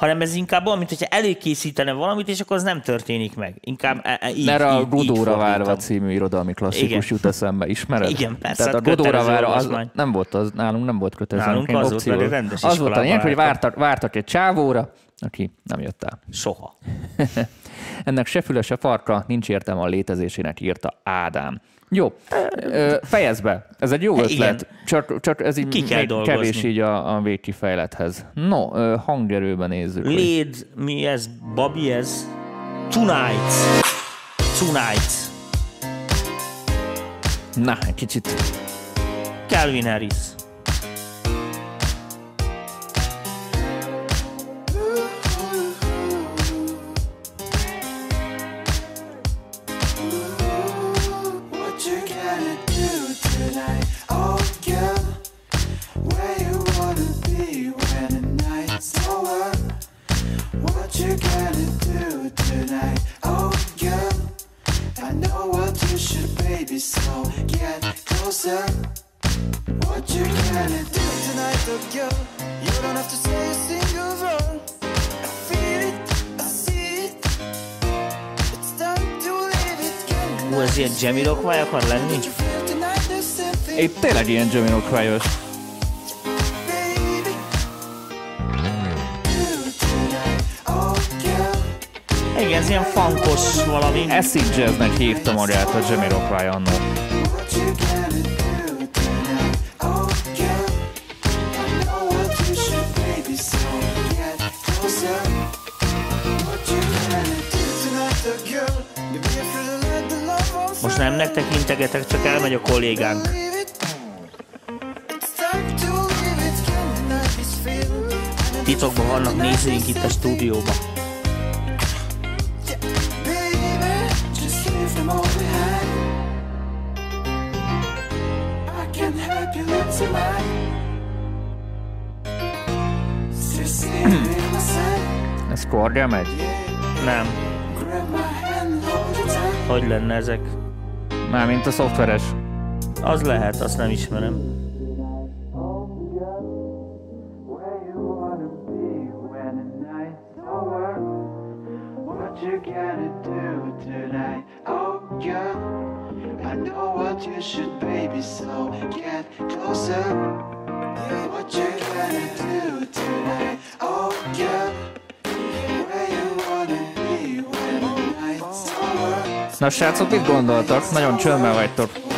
hanem ez inkább olyan, mint hogyha előkészítene valamit, és akkor az nem történik meg. Inkább e, e, így, Mert a Godóra várva című irodalmi klasszikus Igen. jut eszembe, ismered? Igen, persze, Tehát a hát Godóra várva az nem volt az, nálunk nem volt kötelező. Nálunk az volt, rendes Az volt a lényeg, hogy vártak, vártak egy csávóra, aki nem jött el. Soha. Ennek se füle, se farka, nincs értelme a létezésének, írta Ádám. Jó, fejezd be. Ez egy jó Hát ötlet, igen. csak, csak ez így Ki kell dolgozni. kevés így a, a végkifejlethez. No, hangerőben nézzük. hogy- Léd, mi ez? Babi ez? Tonight. Tonight. Na, egy kicsit Calvin Harris. What you gonna do tonight? Oh, girl, I know what you should, baby, so get closer. What you gonna do tonight, oh, girl? You don't have to say a single word. I feel it, I see it. It's time to leave it, girl. Ú, ez ilyen Jamie Rockwell akar lenni? Did you feel tonight there's something, tényleg ilyen Jamiroquai-os. Igen, ez ilyen funkos valami. Acid Jazznek hívta magát a annó. The love on Most nem nektek integetek, csak elmegy a kollégánk. Titokban vannak nézőink itt a stúdióban. Kordja megy? Nem. Hogy lenne ezek? Mármint a szoftveres. Az lehet, azt nem ismerem. Srácok, mit gondoltak? Nagyon csöndben vagytok.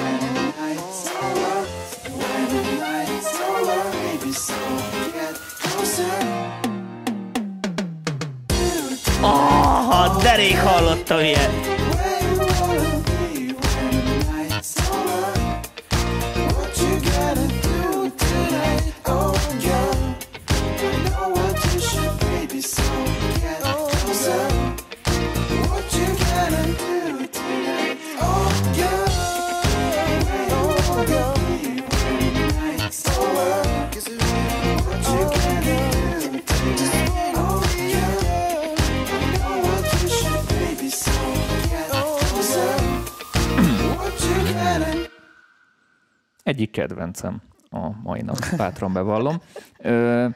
Kedvencem a mai nap, bátran bevallom. Ö,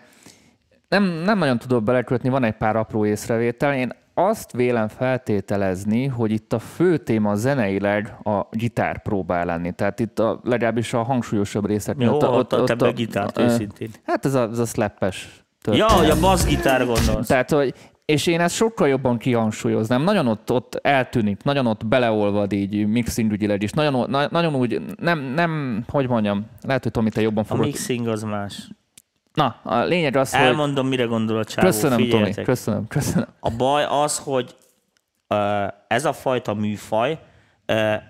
nem, nem nagyon tudok belekötni, van egy pár apró észrevétel. Én azt vélem feltételezni, hogy itt a fő téma zeneileg a gitár próbál lenni. Tehát itt a, legalábbis a hangsúlyosabb részek Jó, miatt. ott, ott, ott a gitárt ö, őszintén. Hát ez a, ez a slappes Ja, hogy a bassgitár gondolsz. Tehát, hogy és én ezt sokkal jobban kihangsúlyoznám. Nagyon ott, ott eltűnik, nagyon ott beleolvad így mixing ügyileg is. Nagyon, na, nagyon úgy, nem, nem, hogy mondjam, lehet, hogy Tomi, te jobban A fogod. mixing az más. Na, a lényeg az, hogy... Elmondom, mire gondol a csávó. Köszönöm, Tomi, figyeljetek. köszönöm, köszönöm. A baj az, hogy ez a fajta műfaj,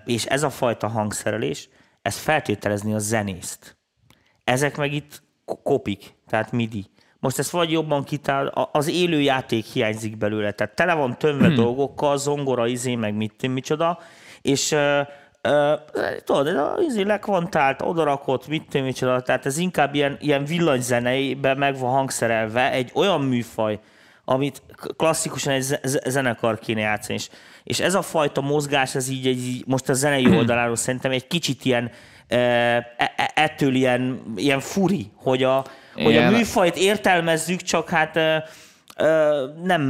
és ez a fajta hangszerelés, ez feltételezni a zenészt. Ezek meg itt ko- kopik, tehát midi. Most ezt vagy jobban kitál, az élő játék hiányzik belőle, tehát tele van tömve hmm. dolgokkal, zongora, izé, meg mit micsoda, és ö, tudod, ez izé lekvantált, odarakott, mit tudom, micsoda, tehát ez inkább ilyen, ilyen villanyzeneiben meg van hangszerelve, egy olyan műfaj, amit klasszikusan egy ze- ze- zenekar kéne játszani. És, és ez a fajta mozgás, ez így, egy, most a zenei oldaláról szerintem egy kicsit ilyen, e, e- ettől ilyen, ilyen furi, hogy a, hogy a műfajt értelmezzük, csak hát e, e, nem,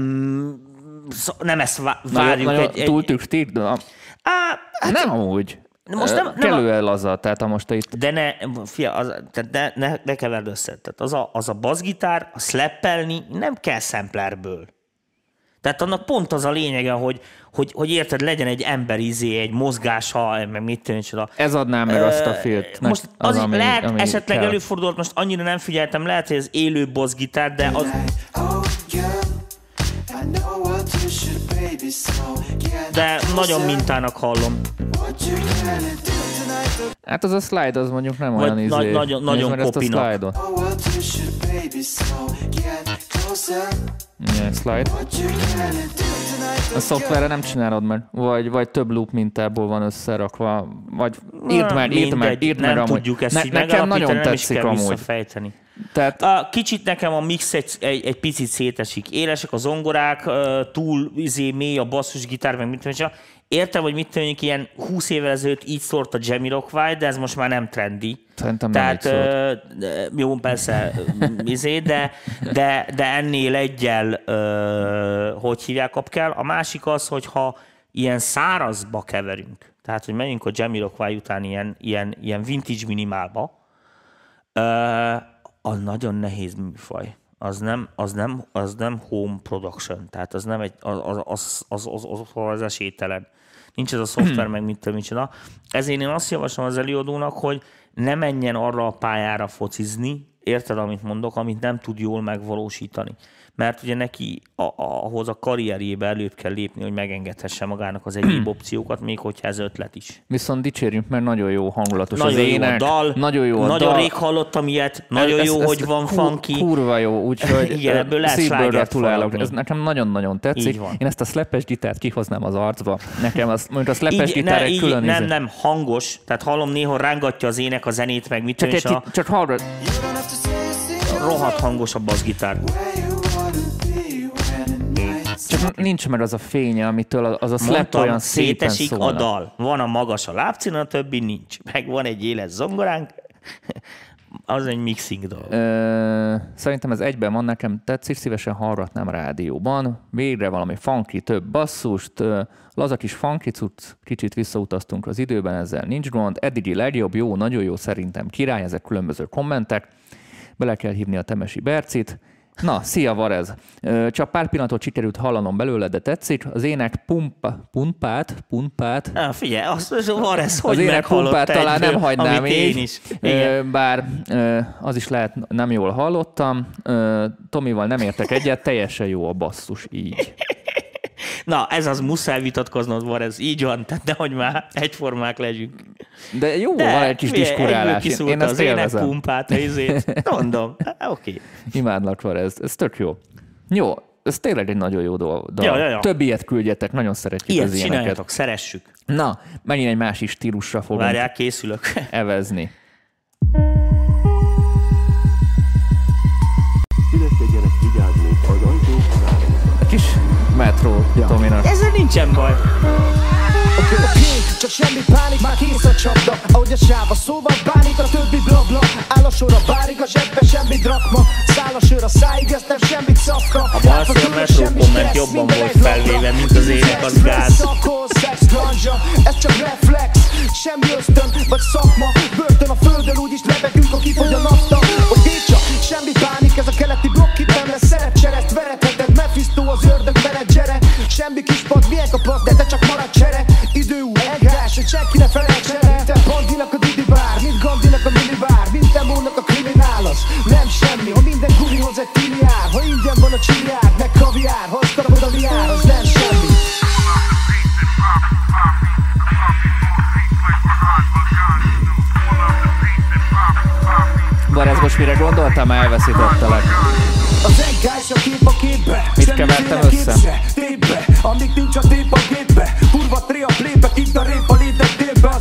nem ezt várjuk. nagyon egy, túl tükstik, de á, nem amúgy. Most Ö, nem- nem a- Kellően laza, tehát ha most itt de ne, fia, az, tehát ne, ne, ne keverd össze. Tehát az a, az a bassgitár, a slappelni nem kell samplerből. Tehát annak pont az a lényege, hogy, hogy, hogy érted, legyen egy emberizé, egy mozgása, meg mit tudom, micsoda. ez adná meg azt a filt. Most az, az ami, lehet, ami esetleg kell. előfordult, most annyira nem figyeltem, lehet, hogy ez élő bassgitár, de az, de nagyon mintának hallom. Hát az a slide az mondjuk nem Vagy olyan izé. nagy- nagyon- nagyon a kopinak. Igen, slide. A szoftverre nem csinálod meg, vagy, vagy több loop mintából van összerakva, vagy írd meg, írd meg, írd meg nem amúgy. tudjuk ezt Ne, így nekem nagyon nem is tetszik amúgy. visszafejteni. Tehát A, kicsit nekem a mix egy, egy, egy picit szétesik. Élesek a zongorák, túl izé, mély a basszusgitár, meg mit tudom. Értem, hogy mit tudom, ilyen 20 évvel ezelőtt így szólt a Jamiroquai, de ez most már nem trendi. Szerintem nem Tehát, ö, jó, persze, izé, de, de, de ennél egyel, ö, hogy hívják, kap kell. A másik az, hogy ha ilyen szárazba keverünk, tehát, hogy menjünk a Jamiroquai után ilyen, ilyen, ilyen vintage minimálba, Ö, az nagyon nehéz műfaj. Az nem, az nem, az nem home production, tehát az nem egy, az, az, az, az, az, az, az esélytelen. Nincs ez a szoftver, meg mit micsoda. Ezért én azt javaslom az előadónak, hogy ne menjen arra a pályára focizni, érted, amit mondok, amit nem tud jól megvalósítani. Mert ugye neki a, a, ahhoz a karrierjébe előbb kell lépni, hogy megengedhesse magának az egyéb opciókat, még hogyha ez ötlet is. viszont dicsérjünk, mert nagyon jó hangulatos Nagyon az jó ének. a dal, nagyon jó a nagyon dal. rég hallottam ilyet, nagyon Ez- jó, ez- hogy ez van kur- funky. Kurva jó, úgyhogy Igen, ebből lehet. Ez nekem nagyon-nagyon tetszik. Így van. Én ezt a slappes gitát kihoznám az arcba. Nekem az, mondjuk a Így, gitár egy külön nem, íze. nem, hangos, tehát hallom néha rángatja az ének a zenét, meg mit Csak, egy, a csak hallgat, single rohadt hangos a bassgitár. Csak nincs meg az a fénye, amitől az a slap Mondtam, olyan szépen szétesik szólna. a dal. Van a magas a lábcín, a többi nincs. Meg van egy éles zongoránk, az egy mixing dolog. Ö, szerintem ez egyben van, nekem tetszik, szívesen hallgatnám rádióban. Végre valami funky, több basszust, ö, laza kis funky cucc, kicsit visszautaztunk az időben, ezzel nincs gond. Eddigi legjobb, jó, nagyon jó, szerintem király, ezek különböző kommentek. Bele kell hívni a Temesi Bercit. Na, szia Varez! Csak pár pillanatot sikerült hallanom belőle, de tetszik. Az ének pumpa, pumpát, pumpát, Na, figyelj, azt az van ez, hogy az ének pumpát talán nem hagynám így, én is. Igen. Bár az is lehet, nem jól hallottam. Tomival nem értek egyet, teljesen jó a basszus így. Na, ez az muszáj vitatkoznod van, ez így van, tehát nehogy már egyformák legyünk. De jó, De, van egy kis diskurálás. Én, én ezt az élvezem. pumpát, izét. Mondom, Há, oké. Imádlak van ez. Ez tök jó. Jó, ez tényleg egy nagyon jó dal. Ja, ja, ja. Több ilyet küldjetek, nagyon szeretjük Ilyet az ilyeneket. csináljatok, szeressük. Na, megint egy másik stílusra fogunk Várják, készülök. evezni. Kis metró Tominak. Ezzel nincsen baj. Csak semmi pánik, már kész a csapda. Ahogy a sáv a szóval bánik, a többi blabla Áll a sor a bárig, a zsebbe semmi drakma. Száll a sör a száig, ez nem semmit szafka A bal szél a metró komment jobban volt felvéve, mint az ének, az gáz. Szakol, szex, ganja, ez csak reflex Semmi ösztön, vagy szakma. Börtön a földön, úgyis lebegünk, ha kifogy a nafta Hogy Décsa, semmi pánik, ez a keleti blokk itt nem lesz. Szeret csereszt, veretheted, Mephisto az ördög menedzsere. Semmi kispad, milyen kapasz, de te csak marad csere. Idő senki ne Te bandinak a Didi bár, mint Gandinak a mini bár Mint Demónak a kriminálos, nem semmi Ha minden gumihoz egy tini jár Ha ingyen van a csiliárd, meg kaviár Ha azt a viár, az nem semmi. Barez, most mire gondoltam, elveszítettelek. Az engás a kép a képbe. Mit kevertem össze? Tépbe, amíg nincs a tép a gépbe. Kurva tré a plébe, itt a létek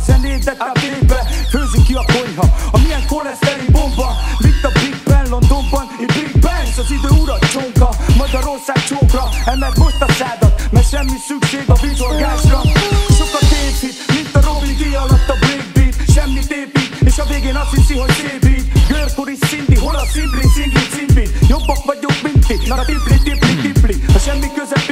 A zenédet a tépbe, főzik ki a konyha. A milyen koleszterin bomba Vitt a Big Ben Londonban, itt Big Benz Az idő ura csonka, Magyarország csókra Emeld most a szádat, mert semmi szükség a vízorgásra Sokat tévít, mint a Robin D alatt a breakbeat Semmit épít, és a végén azt hiszi, hogy szépít Görkori Cindy, hol a Szimbri, Szingli, Cimbi Jobbak vagyok, mint ti, na tipli, tipli, tipli. Ha semmi közepébe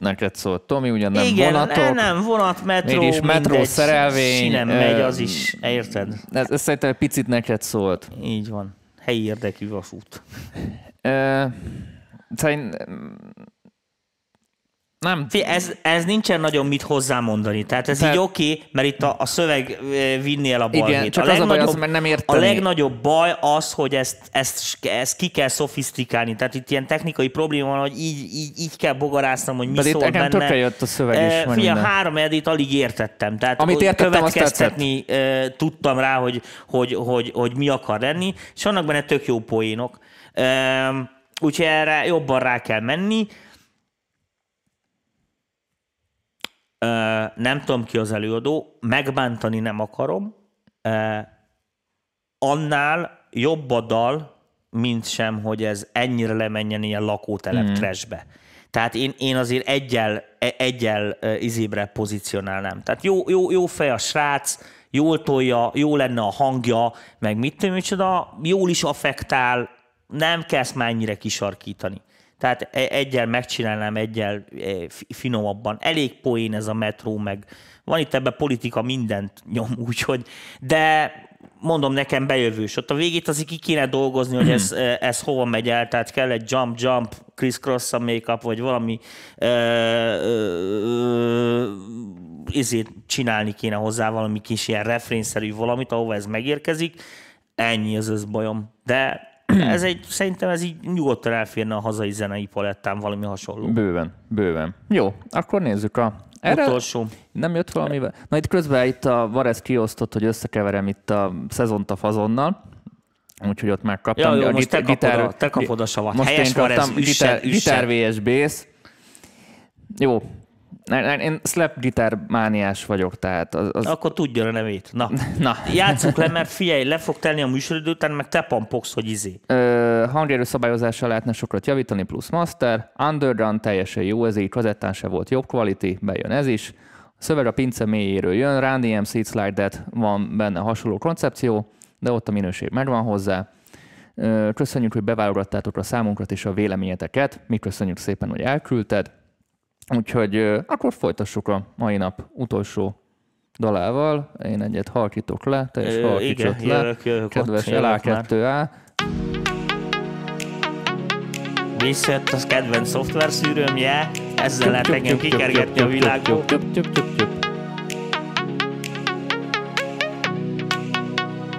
neked szólt, Tomi, ugyan nem Igen, vonatok. nem, nem, vonat, metró, Mégis metró, mindegy. szerelvény, Sinem ö, megy, az is, érted? Ez, ez szerintem picit neked szólt. Így van. Helyi érdekű vasút. Ö, Szerint... Nem, Fé, ez, ez nincsen nagyon mit hozzámondani. Tehát ez Tehát- így oké, okay, mert itt a, a szöveg vinni el a balhét. Igen, csak az a baj, az, mert nem a érteni. legnagyobb baj az, hogy ezt, ezt, ezt ki kell szofisztikálni. Tehát itt ilyen technikai probléma van, hogy így, így, így kell bogarásznom, hogy mi Pedig szól benne. tökre jött a szöveg is, meg Figyelj, három edit alig értettem. Tehát Amit hogy értettem, következtetni tudtam rá, hogy, hogy, hogy, hogy mi akar lenni, és vannak benne tök jó poénok. Ehm, Úgyhogy erre jobban rá kell menni. Ö, nem tudom ki az előadó, megbántani nem akarom. Annál jobb a dal, mint sem, hogy ez ennyire lemenjen ilyen lakótelep mm. trashbe. Tehát én, én azért egyel, e- egyel izébre pozícionálnám. Tehát jó, jó, jó fej a srác, jól tolja, jó lenne a hangja, meg mit tudom, micsoda, jól is affektál, nem kell ezt már ennyire kisarkítani. Tehát e- egyel megcsinálnám, egyel fi- finomabban. Elég poén ez a metró, meg van itt ebben politika mindent nyom, úgyhogy, de mondom nekem bejövős. Ott a végét azért ki kéne dolgozni, hogy ez, eh, ez hova megy el, tehát kell egy jump, jump, Chris Cross a make-up, vagy valami izét csinálni kéne hozzá, valami kis ilyen refrénszerű valamit, ahova ez megérkezik. Ennyi az összbajom. De ez egy, szerintem ez így nyugodtan elférne a hazai zenei palettán valami hasonló. Bőven, bőven. Jó, akkor nézzük a... Erre Utolsó. nem jött valamivel? Na itt közben itt a Varez kiosztott, hogy összekeverem itt a szezont a fazonnal. Úgyhogy ott megkaptam. Ja, jó, a most te git- kapod a- te kapod a savat. Most Helyes én Varez, kaptam üsse, gitár, üsse. gitár vs bass. Jó. Én slap gitár mániás vagyok, tehát az, az Akkor tudja a nevét. Na, Na. játsszuk le, mert figyelj, le fog telni a műsoridő után, meg te pampogsz, hogy izé. Ö, hangerő szabályozással lehetne sokat javítani, plusz master. Underground teljesen jó, ez így kazettán se volt jobb quality, bejön ez is. A szöveg a pince mélyéről jön, Run DMC It's Like That van benne hasonló koncepció, de ott a minőség megvan hozzá. Köszönjük, hogy beválogattátok a számunkat és a véleményeteket. Mi köszönjük szépen, hogy elküldted. Úgyhogy akkor folytassuk a mai nap utolsó dalával. Én egyet halkítok le, te is igen, le. jövök, jövök Kedves jövök már. LA2A. Visszajött az kedvenc szoftverszűrőm, yeah. Ezzel lehet engem kikergetni a világból.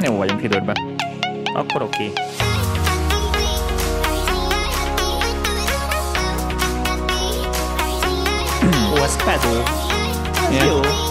Jó vagyunk időben. Akkor oké. Okay. Ó, ez pedó. Ez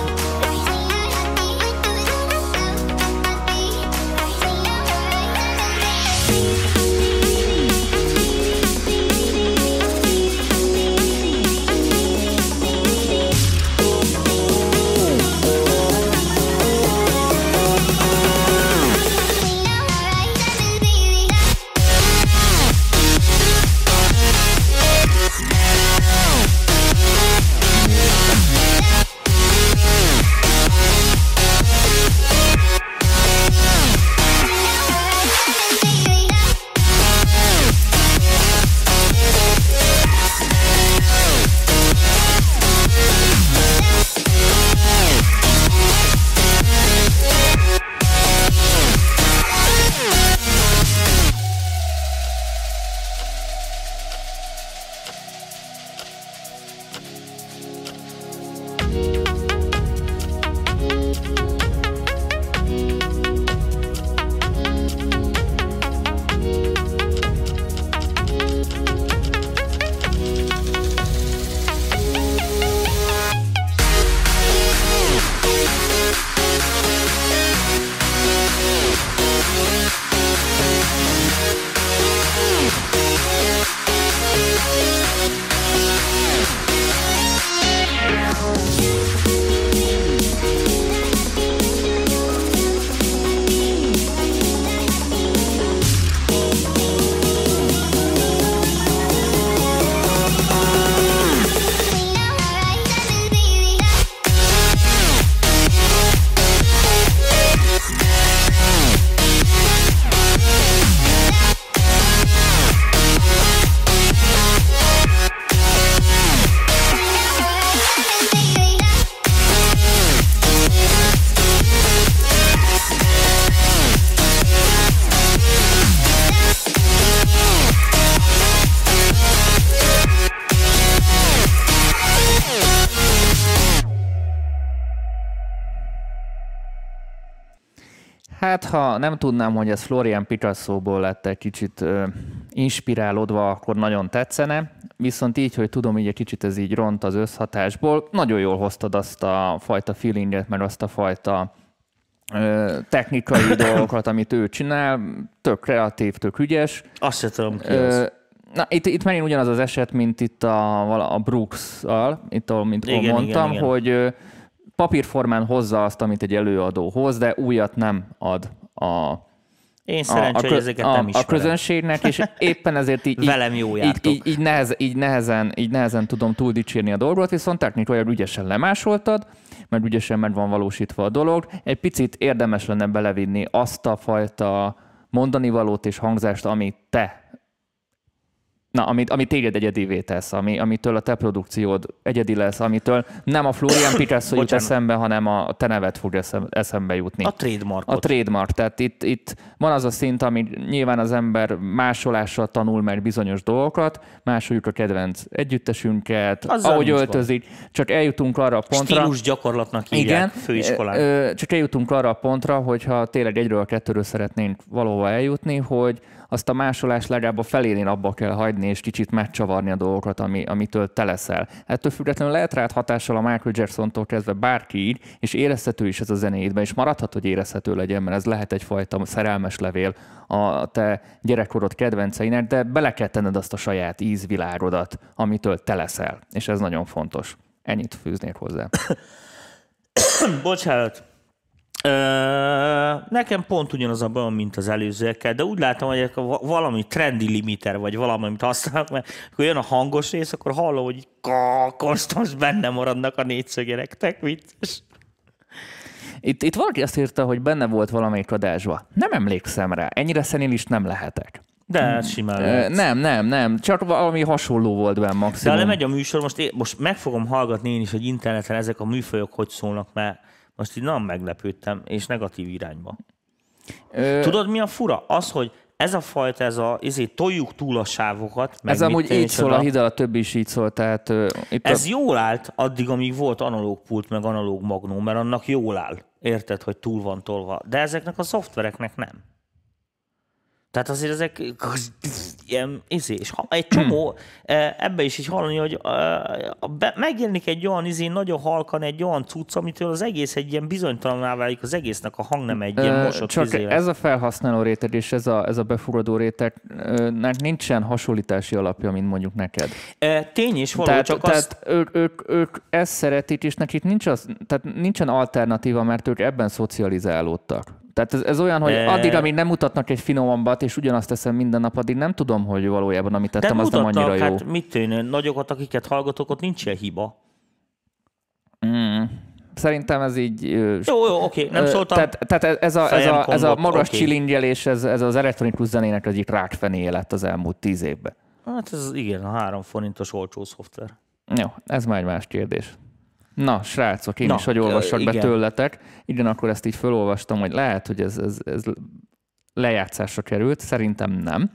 hát ha nem tudnám, hogy ez Florian Picasso-ból lett egy kicsit ö, inspirálódva, akkor nagyon tetszene. Viszont így, hogy tudom, így egy kicsit ez így ront az összhatásból, nagyon jól hoztad azt a fajta feelinget, meg azt a fajta ö, technikai dolgokat, amit ő csinál, tök kreatív, tök ügyes. Azt se tudom ki Ö, az. Na, itt, itt megint ugyanaz az eset, mint itt a, a Brooks-al, itt ahol, mint Igen, mondtam, igen, igen. hogy papírformán hozza azt, amit egy előadó hoz, de újat nem ad a, Én a, szerencsé, a, kö- ezeket a, nem a ismerem. közönségnek, és éppen ezért így, Velem jó így, így, így, nehez, így, nehezen, így nehezen tudom túl dicsérni a dolgot, viszont technikailag ügyesen lemásoltad, mert ügyesen meg van valósítva a dolog. Egy picit érdemes lenne belevinni azt a fajta mondani valót és hangzást, amit te Na, amit, ami téged egyedivé tesz, ami, amitől a te produkciód egyedi lesz, amitől nem a Florian Picasso jut eszembe, hanem a te neved fog eszem- eszembe jutni. A trademarkot. A trademark, tehát itt, itt van az a szint, ami nyilván az ember másolással tanul meg bizonyos dolgokat, másoljuk a kedvenc együttesünket, Azzal ahogy öltözik, csak eljutunk arra a pontra, Stílus gyakorlatnak hívják igen, főiskolán. ö, ö, csak eljutunk arra a pontra, hogyha tényleg egyről a kettőről szeretnénk valahova eljutni, hogy azt a másolást legalább a felénél abba kell hagyni, és kicsit megcsavarni a dolgokat, ami, amitől te leszel. Ettől függetlenül lehet rád hatással a Michael Jackson-tól kezdve bárki így, és érezhető is ez a zenéidben, és maradhat, hogy érezhető legyen, mert ez lehet egyfajta szerelmes levél a te gyerekkorod kedvenceinek, de bele kell tenned azt a saját ízvilágodat, amitől te leszel, és ez nagyon fontos. Ennyit fűznék hozzá. Bocsánat. Nekem pont ugyanaz a bajom, mint az előzőekkel, de úgy látom, hogy valami trendi limiter, vagy valami, amit használnak, mert akkor jön a hangos rész, akkor hallom, hogy konstans benne maradnak a négyszögerek. Tek vicces. Itt, itt valaki azt írta, hogy benne volt valamelyik adásban. Nem emlékszem rá, ennyire szenilist nem lehetek. De hát simán lehet. nem, nem, nem, csak valami hasonló volt benne De maximum. ha lemegy a műsor, most, én, most meg fogom hallgatni én is, hogy interneten ezek a műfajok hogy szólnak, mert most így nem meglepődtem, és negatív irányba. Ö, Tudod, mi a fura? Az, hogy ez a fajta, ez a, ezért toljuk túl a sávokat. Meg ez amúgy így szól, a hidal a többi is így szól, tehát ö, itt Ez a, jól állt addig, amíg volt analóg pult, meg analóg magnó, mert annak jól áll. Érted, hogy túl van tolva. De ezeknek a szoftvereknek nem. Tehát azért ezek ilyen izé, és ha egy csomó, eh, ebbe is így hallani, hogy megjelenik egy olyan izé, nagyon halkan egy olyan cucc, amitől az egész egy ilyen bizonytalanná válik, az egésznek a hang nem egy ilyen mosott Csak izé lesz. ez a felhasználó réteg és ez a, ez a befogadó rétegnek nincsen hasonlítási alapja, mint mondjuk neked. Tény és való, Tehát, csak tehát azt... ők, ők, ők ezt szeretik, és nekik nincs az, tehát nincsen alternatíva, mert ők ebben szocializálódtak. Tehát ez, ez olyan, hogy addig, amíg nem mutatnak egy finomabbat, és ugyanazt teszem minden nap, addig nem tudom, hogy valójában amit De tettem, az nem mutatnak, annyira jó. hát mit tűnő, nagyokat, akiket hallgatok, ott nincs ilyen hiba. Mm. Szerintem ez így... Jó, jó, oké, nem szóltam. Tehát, tehát ez, a, ez, a, ez a magas oké. csilingelés, ez, ez az elektronikus zenének az egyik rákfenéje lett az elmúlt tíz évben. Hát ez igen, a három forintos olcsó szoftver. Jó, ez már egy más kérdés. Na, srácok, én Na, is, hogy olvassak ö, be igen. tőletek. Igen, akkor ezt így felolvastam, hogy lehet, hogy ez, ez, ez lejátszásra került, szerintem nem.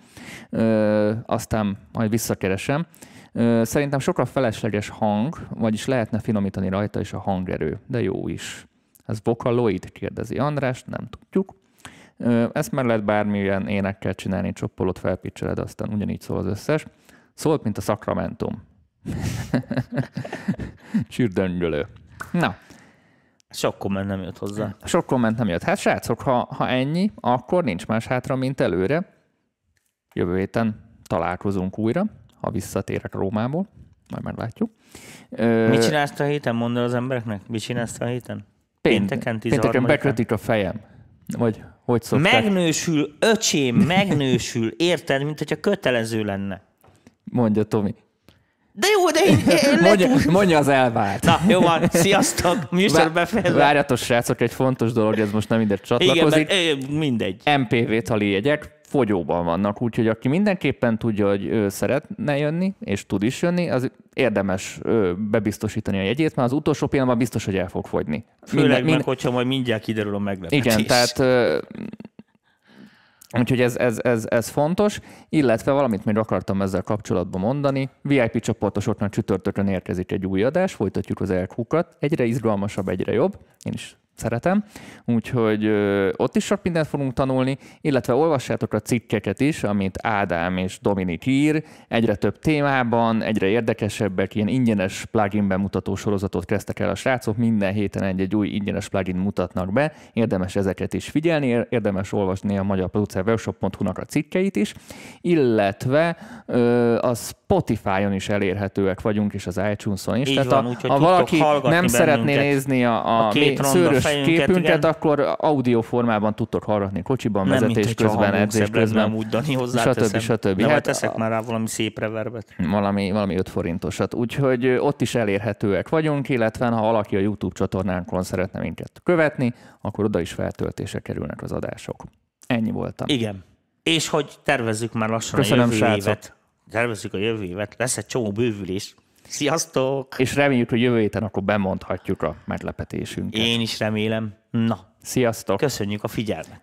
Ö, aztán majd visszakeresem. Ö, szerintem sokkal felesleges hang, vagyis lehetne finomítani rajta is a hangerő, de jó is. Ez Vocaloid, kérdezi András, nem tudjuk. Ö, ezt meg lehet bármilyen énekkel csinálni, csoppolót felpicseled, aztán ugyanígy szól az összes. Szólt, mint a szakramentum. Csürdöngölő. Na, Sok komment nem jött hozzá. sok komment nem jött. Hát srácok, ha, ha ennyi, akkor nincs más hátra, mint előre. Jövő héten találkozunk újra, ha visszatérek Rómából. Majd meglátjuk. Ö, Mit csinálsz a héten? Mondd el az embereknek. Mit csinálsz a héten? Pénteken, Pénteken 13-án? bekötik a fejem. Vagy hogy szokták? Megnősül, öcsém, megnősül. Érted, mint hogyha kötelező lenne. Mondja Tomi. De jó, de én, én Mondja, mondja az elvált. Na, jó van, sziasztok, műsor Vá- befejezve. Várjatok, srácok, egy fontos dolog, ez most nem ide Igen, csatlakozik. meg, ö, mindegy. MPV tali jegyek fogyóban vannak, úgyhogy aki mindenképpen tudja, hogy ő szeretne jönni, és tud is jönni, az érdemes bebiztosítani a jegyét, mert az utolsó pillanatban biztos, hogy el fog fogyni. Főleg meg, hogyha majd mindjárt kiderül a meglepetés. igen, tehát ö, Úgyhogy ez, ez, ez, ez fontos, illetve valamit még akartam ezzel kapcsolatban mondani. VIP csoportosoknak csütörtökön érkezik egy új adás, folytatjuk az elkúkat. Egyre izgalmasabb, egyre jobb. Én is szeretem, úgyhogy ö, ott is sok mindent fogunk tanulni, illetve olvassátok a cikkeket is, amit Ádám és Dominik ír, egyre több témában, egyre érdekesebbek, ilyen ingyenes plugin bemutató sorozatot kezdtek el a srácok, minden héten egy-egy új ingyenes plugin mutatnak be, érdemes ezeket is figyelni, ér- érdemes olvasni a magyar producer webshop.hu-nak a cikkeit is, illetve ö, a Spotify-on is elérhetőek vagyunk, és az iTunes-on is. Így Tehát van, a, ha valaki nem szeretné nézni a, a, A két szőrös fejünket, képünket, igen. akkor audio formában tudtok hallgatni kocsiban, Nem, mint vezetés a közben, edzés közben, amúgy Dani stb. stb. Nem, Hát hát teszek a- már rá valami szép reverbet. valami, valami 5 forintosat. Úgyhogy ö, ott is elérhetőek vagyunk, illetve ha valaki a YouTube csatornánkon szeretne minket követni, akkor oda is feltöltése kerülnek az adások. Ennyi voltam. Igen. És hogy tervezzük már lassan Köszönöm, a jövő srácok. évet. Tervezzük a jövő évet. Lesz egy csomó bővülés. Sziasztok! És reméljük, hogy jövő héten akkor bemondhatjuk a meglepetésünket. Én is remélem. Na, Sziasztok! köszönjük a figyelmet!